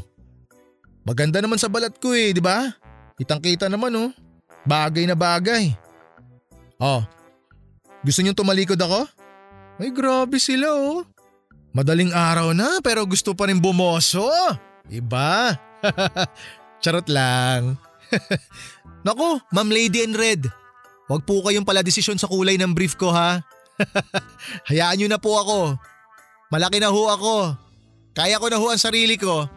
Maganda naman sa balat ko eh, di ba? Kitang kita naman oh. Bagay na bagay. Oh, gusto niyong tumalikod ako? Ay grabe sila oh. Madaling araw na pero gusto pa rin bumoso. Iba. Charot lang. Naku, Ma'am Lady in Red. Huwag po kayong pala desisyon sa kulay ng brief ko ha. Hayaan niyo na po ako. Malaki na ho ako. Kaya ko na ho ang sarili ko.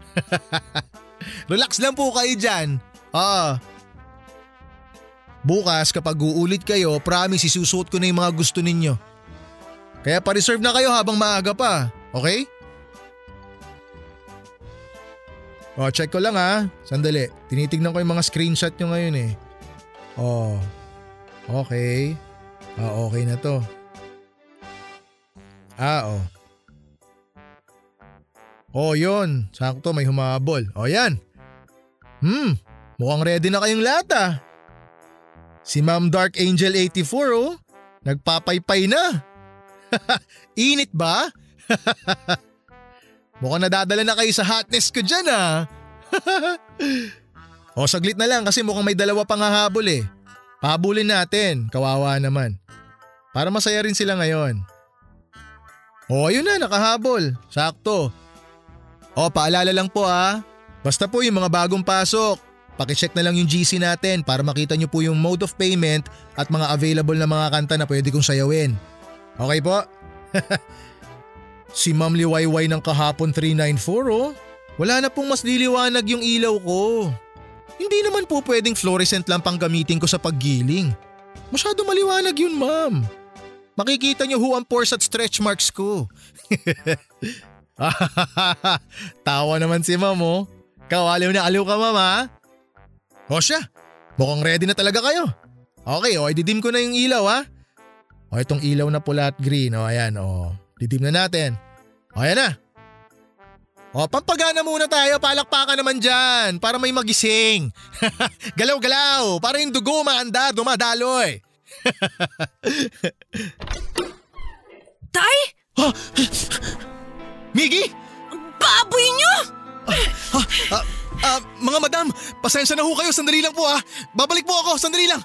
Relax lang po kayo dyan. Ah. Bukas kapag uulit kayo, promise isusuot ko na yung mga gusto ninyo. Kaya pa-reserve na kayo habang maaga pa, okay? Oh, check ko lang ha. Sandali. Tinitignan ko yung mga screenshot nyo ngayon eh. Oh. Okay. Ah, okay na to. Ah, oh. Oh, yun. Sakto, may humabol. Oh, yan. Hmm, mukhang ready na kayong lahat ah. Si Ma'am Dark Angel 84 oh, nagpapaypay na. Init ba? mukhang nadadala na kayo sa hotness ko dyan ah. o saglit na lang kasi mukhang may dalawa pang hahabol eh. Pahabulin natin, kawawa naman. Para masaya rin sila ngayon. O ayun na, nakahabol. Sakto. O paalala lang po ah, Basta po yung mga bagong pasok, pakicheck na lang yung GC natin para makita nyo po yung mode of payment at mga available na mga kanta na pwede kong sayawin. Okay po? si Ma'am Liwayway ng kahapon 394 oh. Wala na pong mas liliwanag yung ilaw ko. Hindi naman po pwedeng fluorescent lang pang gamitin ko sa paggiling. Masyado maliwanag yun ma'am. Makikita nyo ho ang pores at stretch marks ko. Tawa naman si ma'am oh. Kawaliw na aliw ka mama. O siya, mukhang ready na talaga kayo. Okay, o ididim ko na yung ilaw ha. O itong ilaw na pula at green, o ayan, o didim na natin. O ayan na. O pampagana muna tayo, palakpakan naman dyan para may magising. Galaw-galaw, para yung dugo maanda, dumadaloy. Tay? Miggy? Baboy niyo! Ah, ah, ah, mga madam, pasensya na ho kayo. Sandali lang po ah. Babalik po ako. Sandali lang.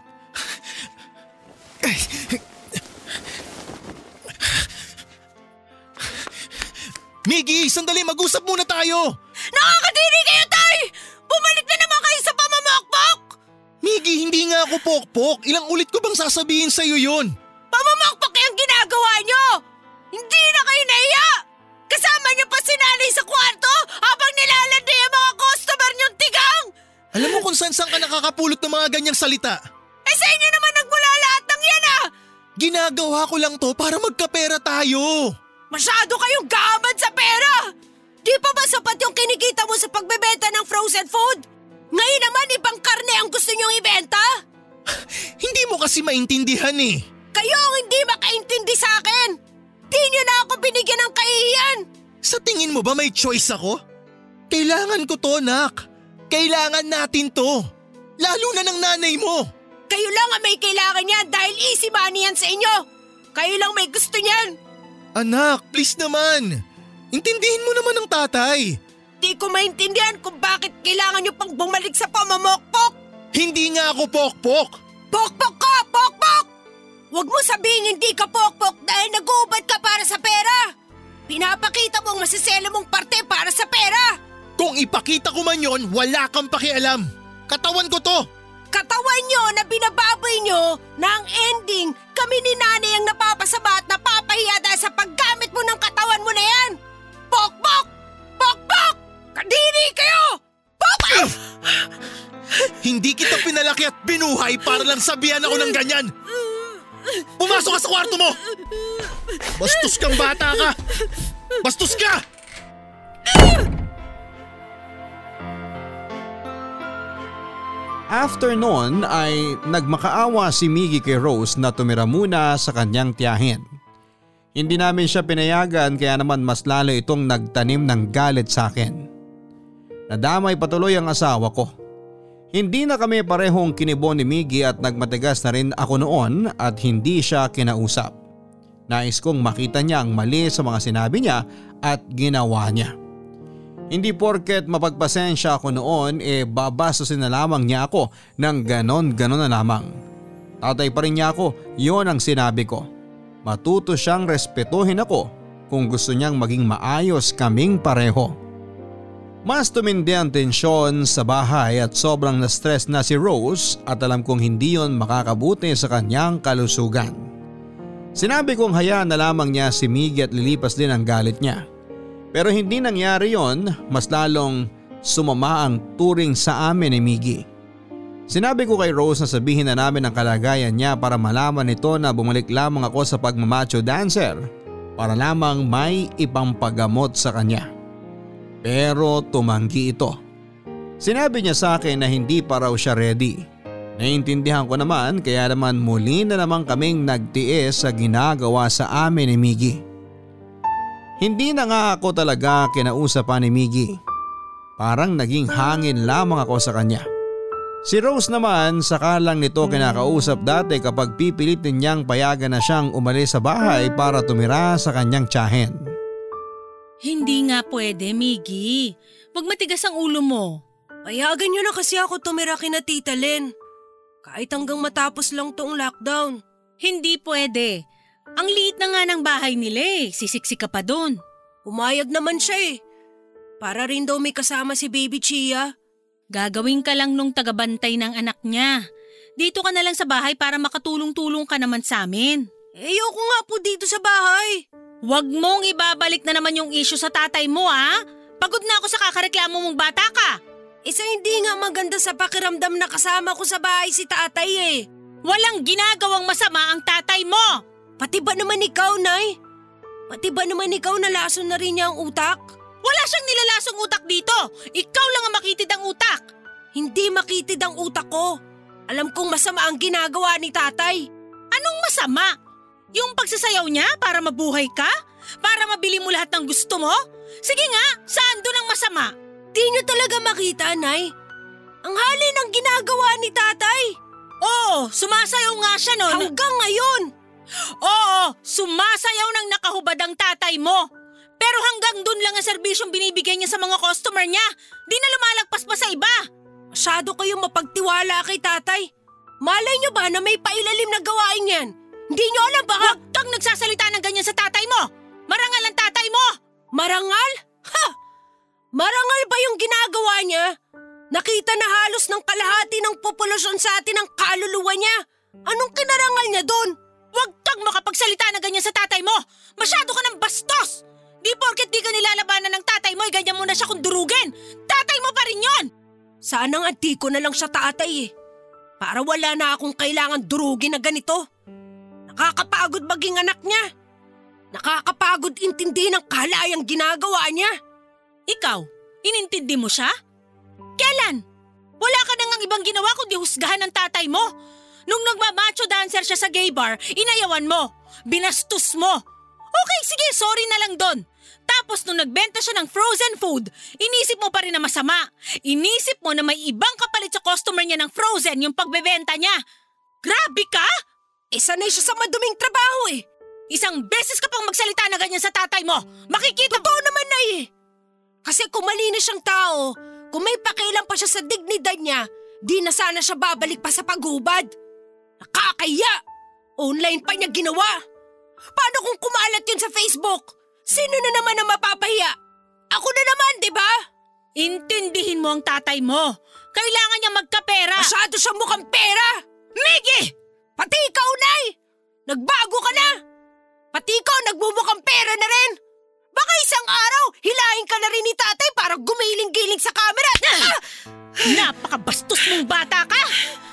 Miggy, sandali. Mag-usap muna tayo. Nakakadiri kayo, Tay! Bumalik na naman kayo sa pamamokpok! Miggy, hindi nga ako pokpok. Ilang ulit ko bang sasabihin sa'yo yun? Pamamokpok yung ginagawa nanay sa kwarto habang nilalandi ang mga customer niyong tigang! Alam mo kung saan saan ka nakakapulot ng mga ganyang salita. Eh sa inyo naman nagmula lahat ng yan ah! Ginagawa ko lang to para magkapera tayo. Masyado kayong gaman sa pera! Di pa ba sapat yung kinikita mo sa pagbebenta ng frozen food? Ngayon naman ibang karne ang gusto niyong ibenta? Hindi mo kasi maintindihan eh. Kayo ang hindi makaintindi sa akin! Di niyo na ako binigyan ng kahihiyan! Sa tingin mo ba may choice ako? Kailangan ko to, nak. Kailangan natin to. Lalo na ng nanay mo. Kayo lang ang may kailangan niyan dahil easy money yan sa inyo! Kayo lang may gusto niyan! Anak, please naman. Intindihin mo naman ang tatay. Di ko maintindihan kung bakit kailangan niyo pang bumalik sa pamamokpok! Hindi nga ako pokpok. Pokpok ka! Pokpok! Huwag mo sabihin hindi ka pokpok dahil nag-uubad ka para sa pera! Pinapakita mo ang masiselo mong parte para sa pera! Kung ipakita ko man yon, wala kang pakialam. Katawan ko to. Katawan nyo na binababoy nyo na ang ending kami ni nanay ang napapasama at napapahiya dahil sa paggamit mo ng katawan mo na yan! Pokpok! Pokpok! Kadiri kayo! Pokpok! Hindi kita pinalaki at binuhay para lang sabihan ako ng ganyan. Pumasok ka sa kwarto mo! Bastos kang bata ka! Bastos ka! After noon ay nagmakaawa si Miggy kay Rose na tumira muna sa kanyang tiyahin. Hindi namin siya pinayagan kaya naman mas lalo itong nagtanim ng galit sa akin. Nadamay patuloy ang asawa ko. Hindi na kami parehong kinibon ni Miggy at nagmatigas na rin ako noon at hindi siya kinausap. Nais kong makita niya ang mali sa mga sinabi niya at ginawa niya. Hindi porket mapagpasensya ako noon e eh babastusin na lamang niya ako ng ganon-ganon na lamang. Tatay pa rin niya ako, yon ang sinabi ko. Matuto siyang respetuhin ako kung gusto niyang maging maayos kaming pareho. Mas tumindi ang tensyon sa bahay at sobrang na-stress na si Rose at alam kong hindi yon makakabuti sa kanyang kalusugan. Sinabi kong hayaan na lamang niya si Miggy at lilipas din ang galit niya. Pero hindi nangyari yon, mas lalong sumama ang turing sa amin ni Miggy. Sinabi ko kay Rose na sabihin na namin ang kalagayan niya para malaman nito na bumalik lamang ako sa pagmamacho dancer para lamang may ipampagamot sa kanya. Pero tumanggi ito. Sinabi niya sa akin na hindi pa raw siya ready. Naiintindihan ko naman kaya naman muli na naman kaming nagtiis sa ginagawa sa amin ni Miggy. Hindi na nga ako talaga kinausap pa ni Miggy. Parang naging hangin lamang ako sa kanya. Si Rose naman saka lang nito kinakausap dati kapag pipilitin niyang payagan na siyang umalis sa bahay para tumira sa kanyang tiyahin. Hindi nga pwede, Miggy. Huwag matigas ang ulo mo. Payagan nyo na kasi ako tumira kina Tita Len. Kahit hanggang matapos lang toong lockdown. Hindi pwede. Ang liit na nga ng bahay nila eh. Sisiksik ka pa doon. Umayag naman siya eh. Para rin daw may kasama si Baby Chia. Gagawin ka lang nung tagabantay ng anak niya. Dito ka na lang sa bahay para makatulong-tulong ka naman sa amin. Eh, ayoko nga po dito sa bahay. Huwag mong ibabalik na naman yung issue sa tatay mo ha. Pagod na ako sa kakareklamo mong bata ka. Isa hindi nga maganda sa pakiramdam na kasama ko sa bahay si tatay eh. Walang ginagawang masama ang tatay mo. Pati ba naman ikaw, Nay? Pati ba naman ikaw nalason na rin niya ang utak? Wala siyang nilalasong utak dito. Ikaw lang ang makitid ang utak. Hindi makitid ang utak ko. Alam kong masama ang ginagawa ni tatay. Anong masama? Yung pagsasayaw niya para mabuhay ka? Para mabili mo lahat ng gusto mo? Sige nga, saan doon ang masama? Di niyo talaga makita, Nay. Ang hali ng ginagawa ni tatay. Oo, sumasayaw nga siya noon. Hanggang ngayon. Oo, sumasayaw ng nakahubad ang tatay mo. Pero hanggang doon lang ang serbisyong binibigay niya sa mga customer niya. Di na lumalagpas pa sa iba. Masyado kayong mapagtiwala kay tatay. Malay niyo ba na may pailalim na gawain yan? Hindi niyo alam ba? Huwag kang nagsasalita ng ganyan sa tatay mo. Marangal ang tatay mo. Marangal? Ha! Marangal ba yung ginagawa niya? Nakita na halos ng kalahati ng populasyon sa atin ang kaluluwa niya. Anong kinarangal niya doon? Huwag kang makapagsalita na ganyan sa tatay mo. Masyado ka ng bastos. Di porket di ka nilalabanan ng tatay mo, ay ganyan mo na siya kung durugin. Tatay mo pa rin yon. Sana nga di ko na lang siya tatay eh. Para wala na akong kailangan durugin na ganito. Nakakapagod maging anak niya. Nakakapagod intindi ng kalayang ginagawa niya. Ikaw, inintindi mo siya? Kailan? Wala ka nang ibang ginawa kundi husgahan ng tatay mo. Nung nagmamacho dancer siya sa gay bar, inayawan mo. Binastos mo. Okay, sige, sorry na lang doon. Tapos nung nagbenta siya ng frozen food, inisip mo pa rin na masama. Inisip mo na may ibang kapalit sa customer niya ng frozen yung pagbebenta niya. Grabe ka! Eh sanay siya sa maduming trabaho eh. Isang beses ka pang magsalita na ganyan sa tatay mo. Makikita Totoo naman na eh. Kasi kung malinis siyang tao, kung may pakialam pa siya sa dignidad niya, di na sana siya babalik pa sa paghubad. Nakakaya! Online pa niya ginawa. Paano kung kumalat yun sa Facebook? Sino na naman ang mapapahiya? Ako na naman, di ba? Intindihin mo ang tatay mo. Kailangan niya magkapera. Masyado siyang mukhang pera! Miggy! Pati ikaw, Nay! Nagbago ka na! Pati ikaw nagmumukhang pera na rin! Baka isang araw, hilahin ka na rin ni tatay para gumiling-giling sa camera! Ah! Napakabastos mong bata ka!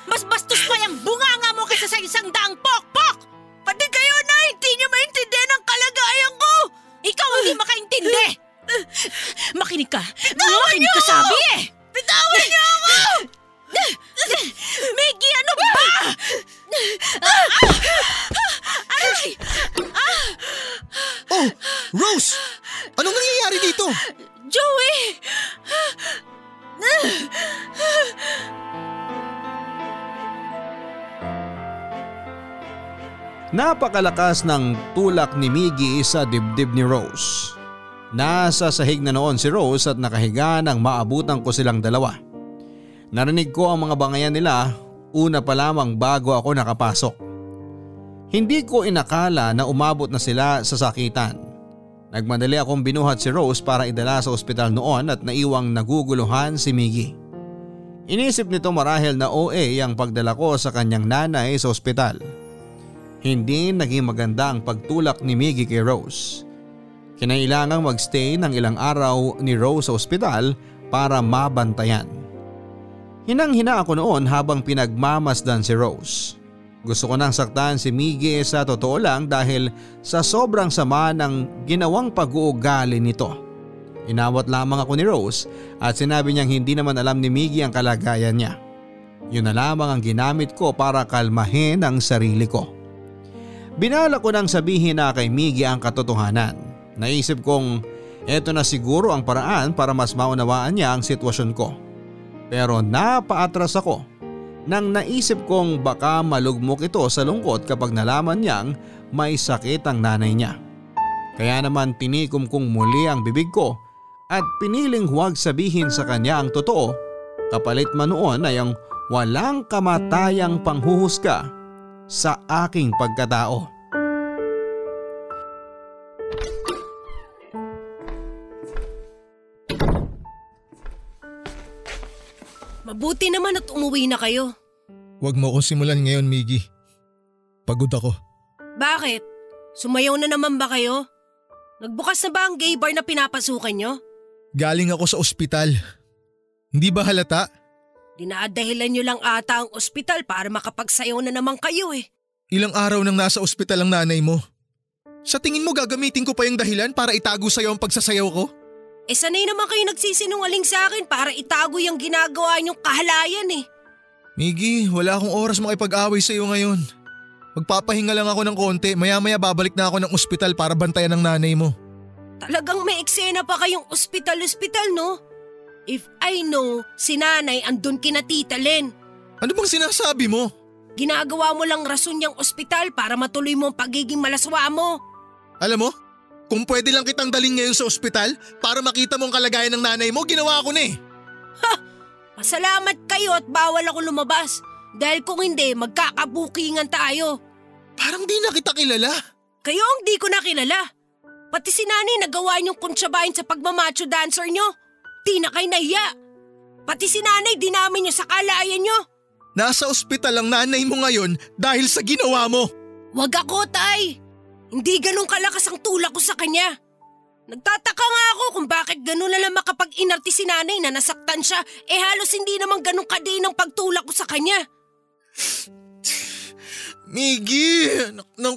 Mas bastos pa yung bunganga mo kaysa sa isang daang pokpok! Pati kayo, Nay! Hindi niyo maintindihan ang kalagayan ko! Ikaw hindi makaintindi! Makinig ka! Makinig ka sabi eh! Bitawan niyo ako! Miggy, ano ba? Aray! Oh, Rose! Anong nangyayari dito? Joey! Napakalakas ng tulak ni Miggy sa dibdib ni Rose. Nasa sahig na noon si Rose at nakahiga nang maabutan ko silang dalawa. Narinig ko ang mga bangayan nila una pa lamang bago ako nakapasok. Hindi ko inakala na umabot na sila sa sakitan. Nagmadali akong binuhat si Rose para idala sa ospital noon at naiwang naguguluhan si Miggy. Inisip nito marahil na OA ang pagdala ko sa kanyang nanay sa ospital. Hindi naging maganda ang pagtulak ni Miggy kay Rose. Kinailangang magstay ng ilang araw ni Rose sa ospital para mabantayan. Hinang-hina ako noon habang pinagmamasdan si Rose. Gusto ko nang saktan si Miggy sa totoo lang dahil sa sobrang sama ng ginawang pag-uugali nito. Inawat lamang ako ni Rose at sinabi niyang hindi naman alam ni Miggy ang kalagayan niya. Yun na lamang ang ginamit ko para kalmahin ang sarili ko. Binala ko nang sabihin na kay Miggy ang katotohanan. Naisip kong eto na siguro ang paraan para mas maunawaan niya ang sitwasyon ko. Pero napaatras ako nang naisip kong baka malugmok ito sa lungkot kapag nalaman niyang may sakit ang nanay niya. Kaya naman tinikom kong muli ang bibig ko at piniling huwag sabihin sa kanya ang totoo kapalit man noon ay ang walang kamatayang panghuhusga sa aking pagkatao. Mabuti naman at umuwi na kayo. Huwag mo akong simulan ngayon, Miggy. Pagod ako. Bakit? Sumayaw na naman ba kayo? Nagbukas na ba ang gay bar na pinapasukan nyo? Galing ako sa ospital. Hindi ba halata? Dinadahilan nyo lang ata ang ospital para makapagsayaw na naman kayo eh. Ilang araw nang nasa ospital ang nanay mo. Sa tingin mo gagamitin ko pa yung dahilan para itago sa'yo ang pagsasayaw ko? Eh sanay naman kayo nagsisinungaling sa akin para itago yung ginagawa nyong kahalayan eh. Miggy, wala akong oras makipag-away sa'yo ngayon. Magpapahinga lang ako ng konti, maya-maya babalik na ako ng ospital para bantayan ng nanay mo. Talagang may eksena pa kayong ospital-ospital no? If I know, si nanay andun kina Tita Len. Ano bang sinasabi mo? Ginagawa mo lang rason niyang ospital para matuloy mo ang pagiging malaswa mo. Alam mo, kung pwede lang kitang dalhin ngayon sa ospital para makita mo ang kalagayan ng nanay mo, ginawa ko na eh. Pasalamat kayo at bawal ako lumabas. Dahil kung hindi, magkakabukingan tayo. Parang di na kita kilala. Kayo ang di ko nakilala. Pati si nanay nagawa niyong kuntsabahin sa pagmamacho dancer niyo. Di na kayo nahiya. Pati si nanay dinamin niyo sa kalayan niyo. Nasa ospital ang nanay mo ngayon dahil sa ginawa mo. Wag ako, tay. Hindi ganun kalakas ang tulak ko sa kanya. Nagtataka nga ako kung bakit ganun na lang makapag-inarte si nanay na nasaktan siya eh halos hindi naman ganun kadin ang pagtulak ko sa kanya. Miggy, anak ng...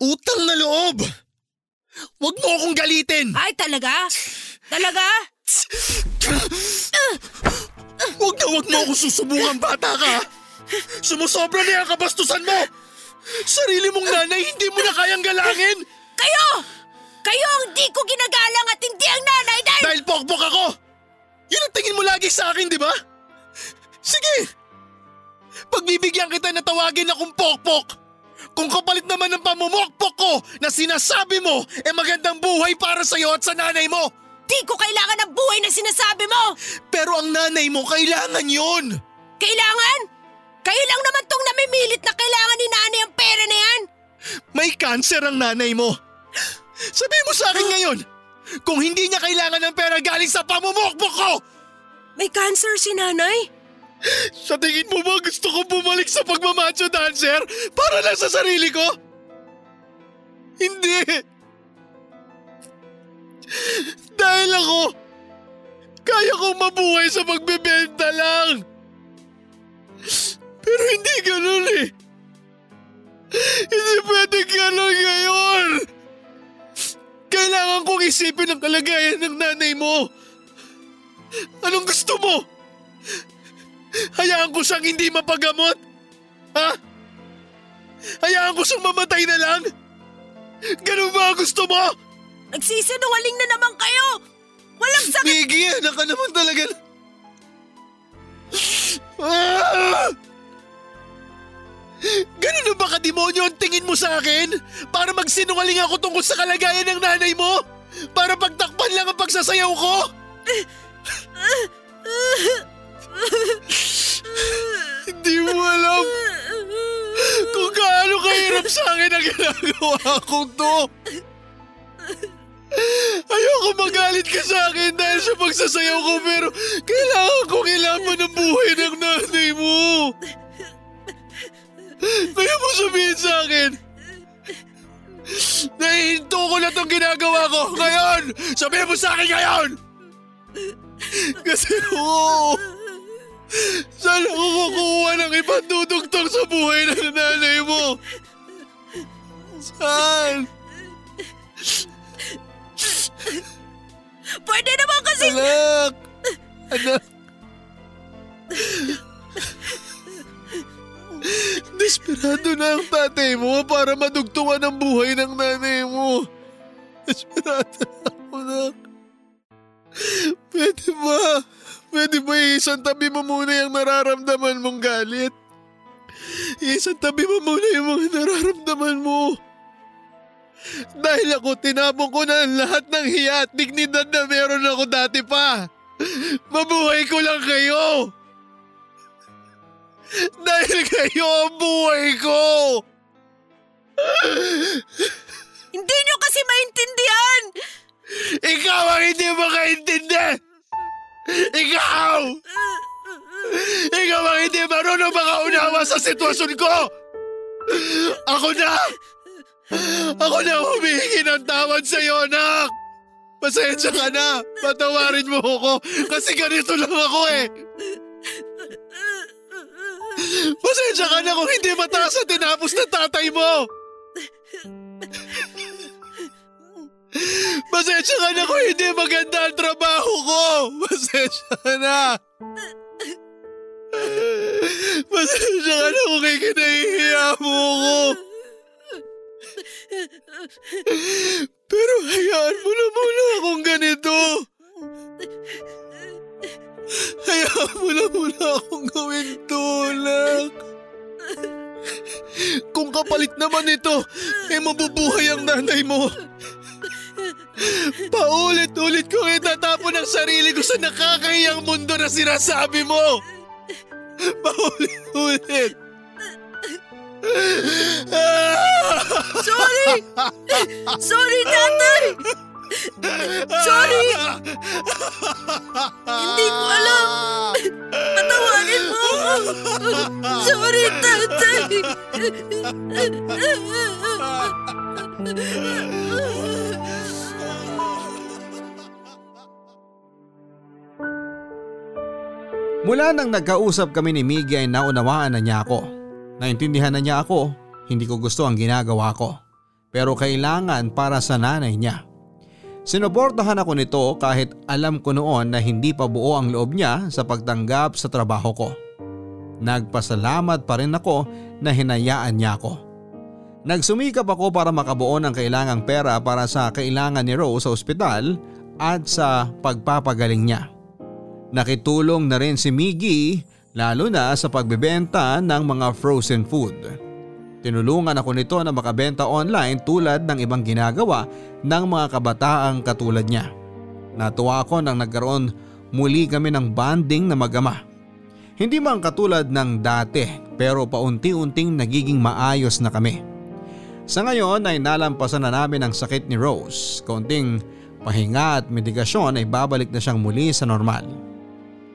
Utang na loob! Huwag mo akong galitin! Ay talaga? Talaga? Huwag na huwag mo ako susubukan, bata ka! Sumusobra na yung kabastusan mo! Sarili mong nanay, hindi mo na kayang galangin! Kayo! Kayo ang di ko ginagalang at hindi ang nanay dahil... Dahil pokpok ako! Yun ang tingin mo lagi sa akin, di ba? Sige! Pagbibigyan kita na tawagin akong pokpok! Kung kapalit naman ng pamumokpok ko na sinasabi mo, eh magandang buhay para sa'yo at sa nanay mo! Di ko kailangan ng buhay na sinasabi mo! Pero ang nanay mo kailangan yon. Kailangan? Kayo lang naman tong namimilit na kailangan ni nanay ang pera na yan! May cancer ang nanay mo. Sabihin mo sa akin ngayon, kung hindi niya kailangan ng pera galing sa pamumukpok ko! May cancer si nanay? Sa tingin mo ba gusto ko bumalik sa pagmamacho dancer para lang sa sarili ko? Hindi! Dahil ako, kaya kong mabuhay sa pagbebenta lang. Pero hindi ganun eh. Hindi pwede ganun ngayon. Kailangan kong isipin ang kalagayan ng nanay mo. Anong gusto mo? Hayaan ko siyang hindi mapagamot? Ha? Hayaan ko siyang mamatay na lang? Ganun ba ang gusto mo? Nagsisinungaling na naman kayo! Walang sakit! Miggy, anak ka naman talaga. Ah! Ganun na ba kademonyo ang tingin mo sa akin? Para magsinungaling ako tungkol sa kalagayan ng nanay mo? Para pagtakpan lang ang pagsasayaw ko? Hindi mo alam kung gaano kahirap sa akin ang ginagawa kong to. Ayoko magalit ka sa akin dahil sa pagsasayaw ko pero kailangan kong ilaban ang buhay ng nanay mo. Kaya mo sabihin sa akin, nahihinto ko na itong ginagawa ko ngayon! Sabihin mo sa akin ngayon! Kasi oo, saan ako kukuha ng ibang dudugtong sa buhay ng nanay mo? Saan? Pwede naman kasi... Anak! Anak! Desperado na ang tatay mo para madugtungan ang buhay ng nanay mo. Desperado na ako, anak. Pwede ba? Pwede ba isang tabi mo muna yung nararamdaman mong galit? Isang tabi mo muna yung mga nararamdaman mo. Dahil ako tinapon ko na ang lahat ng hiya at dignidad na meron ako dati pa. Mabuhay ko lang kayo. Dahil kayo ang buhay ko. Hindi nyo kasi maintindihan! Ikaw ang hindi makaintindi. Ikaw! Ikaw ang hindi marunong makaunawa sa sitwasyon ko. Ako na! Ako na humihingi ng tawad sa iyo, anak! Pasensya ka na! Patawarin mo ako kasi ganito lang ako eh! Pasensya ka na kung hindi mataas ang tinapos ng tatay mo! Pasensya ka na kung hindi maganda ang trabaho ko! Pasensya ka na! Pasensya ka na kung kikinahihiya mo ako! Pero hayaan mo na muna akong ganito. Hayaan mo na muna akong gawin tulak. Kung kapalit naman ito, eh mabubuhay ang nanay mo. Paulit-ulit kong itatapon ang sarili ko sa nakakahiyang mundo na sinasabi mo. Paulit-ulit. Sorry! Sorry, tatay! Sorry! Hindi ko alam! Patawarin mo ako! Sorry, tatay! Mula nang nagkausap kami ni Miggy ay naunawaan na niya ako. Naintindihan na niya ako, hindi ko gusto ang ginagawa ko. Pero kailangan para sa nanay niya. Sinuportahan ako nito kahit alam ko noon na hindi pa buo ang loob niya sa pagtanggap sa trabaho ko. Nagpasalamat pa rin ako na hinayaan niya ako. Nagsumikap ako para makabuo ng kailangang pera para sa kailangan ni Rose sa ospital at sa pagpapagaling niya. Nakitulong na rin si Miggy lalo na sa pagbebenta ng mga frozen food. Tinulungan ako nito na makabenta online tulad ng ibang ginagawa ng mga kabataang katulad niya. Natuwa ako nang nagkaroon muli kami ng banding na magama. Hindi man katulad ng dati pero paunti-unting nagiging maayos na kami. Sa ngayon ay nalampasan na namin ang sakit ni Rose. Kaunting pahinga at medikasyon ay babalik na siyang muli sa normal.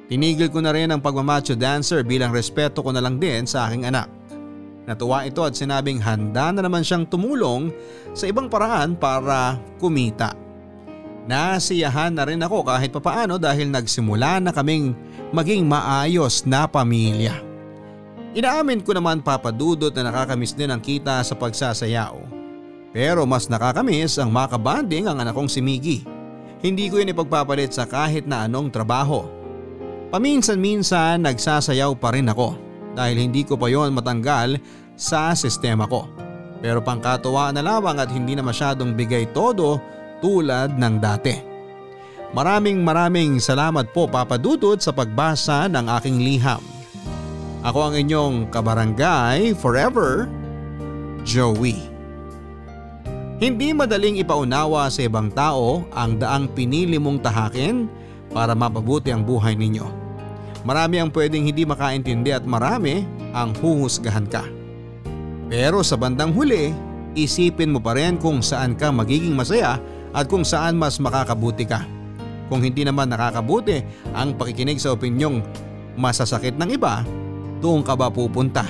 Tinigil ko na rin ang pagmamacho dancer bilang respeto ko na lang din sa aking anak. Natuwa ito at sinabing handa na naman siyang tumulong sa ibang paraan para kumita. Nasiyahan na rin ako kahit papaano dahil nagsimula na kaming maging maayos na pamilya. Inaamin ko naman papadudot na nakakamiss din ang kita sa pagsasayaw. Pero mas nakakamiss ang makabanding ang anak kong si Miggy. Hindi ko yun ipagpapalit sa kahit na anong trabaho. Paminsan-minsan nagsasayaw pa rin ako dahil hindi ko pa yon matanggal sa sistema ko. Pero pangkatuwa na lamang at hindi na masyadong bigay todo tulad ng dati. Maraming maraming salamat po Papa Dudut sa pagbasa ng aking liham. Ako ang inyong kabarangay forever, Joey. Hindi madaling ipaunawa sa ibang tao ang daang pinili mong tahakin para mapabuti ang buhay ninyo. Marami ang pwedeng hindi makaintindi at marami ang huhusgahan ka. Pero sa bandang huli, isipin mo pa rin kung saan ka magiging masaya at kung saan mas makakabuti ka. Kung hindi naman nakakabuti ang pakikinig sa opinyong masasakit ng iba, doon ka ba pupunta?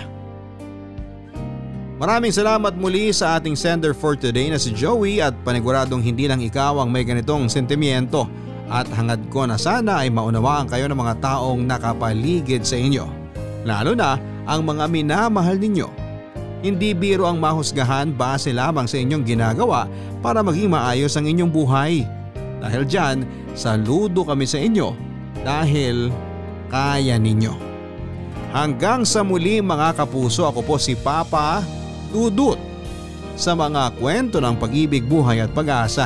Maraming salamat muli sa ating sender for today na si Joey at paniguradong hindi lang ikaw ang may ganitong sentimiento at hangad ko na sana ay maunawaan kayo ng mga taong nakapaligid sa inyo. Lalo na ang mga minamahal ninyo. Hindi biro ang mahusgahan base lamang sa inyong ginagawa para maging maayos ang inyong buhay. Dahil dyan, saludo kami sa inyo dahil kaya ninyo. Hanggang sa muli mga kapuso ako po si Papa Dudut sa mga kwento ng pag-ibig, buhay at pag-asa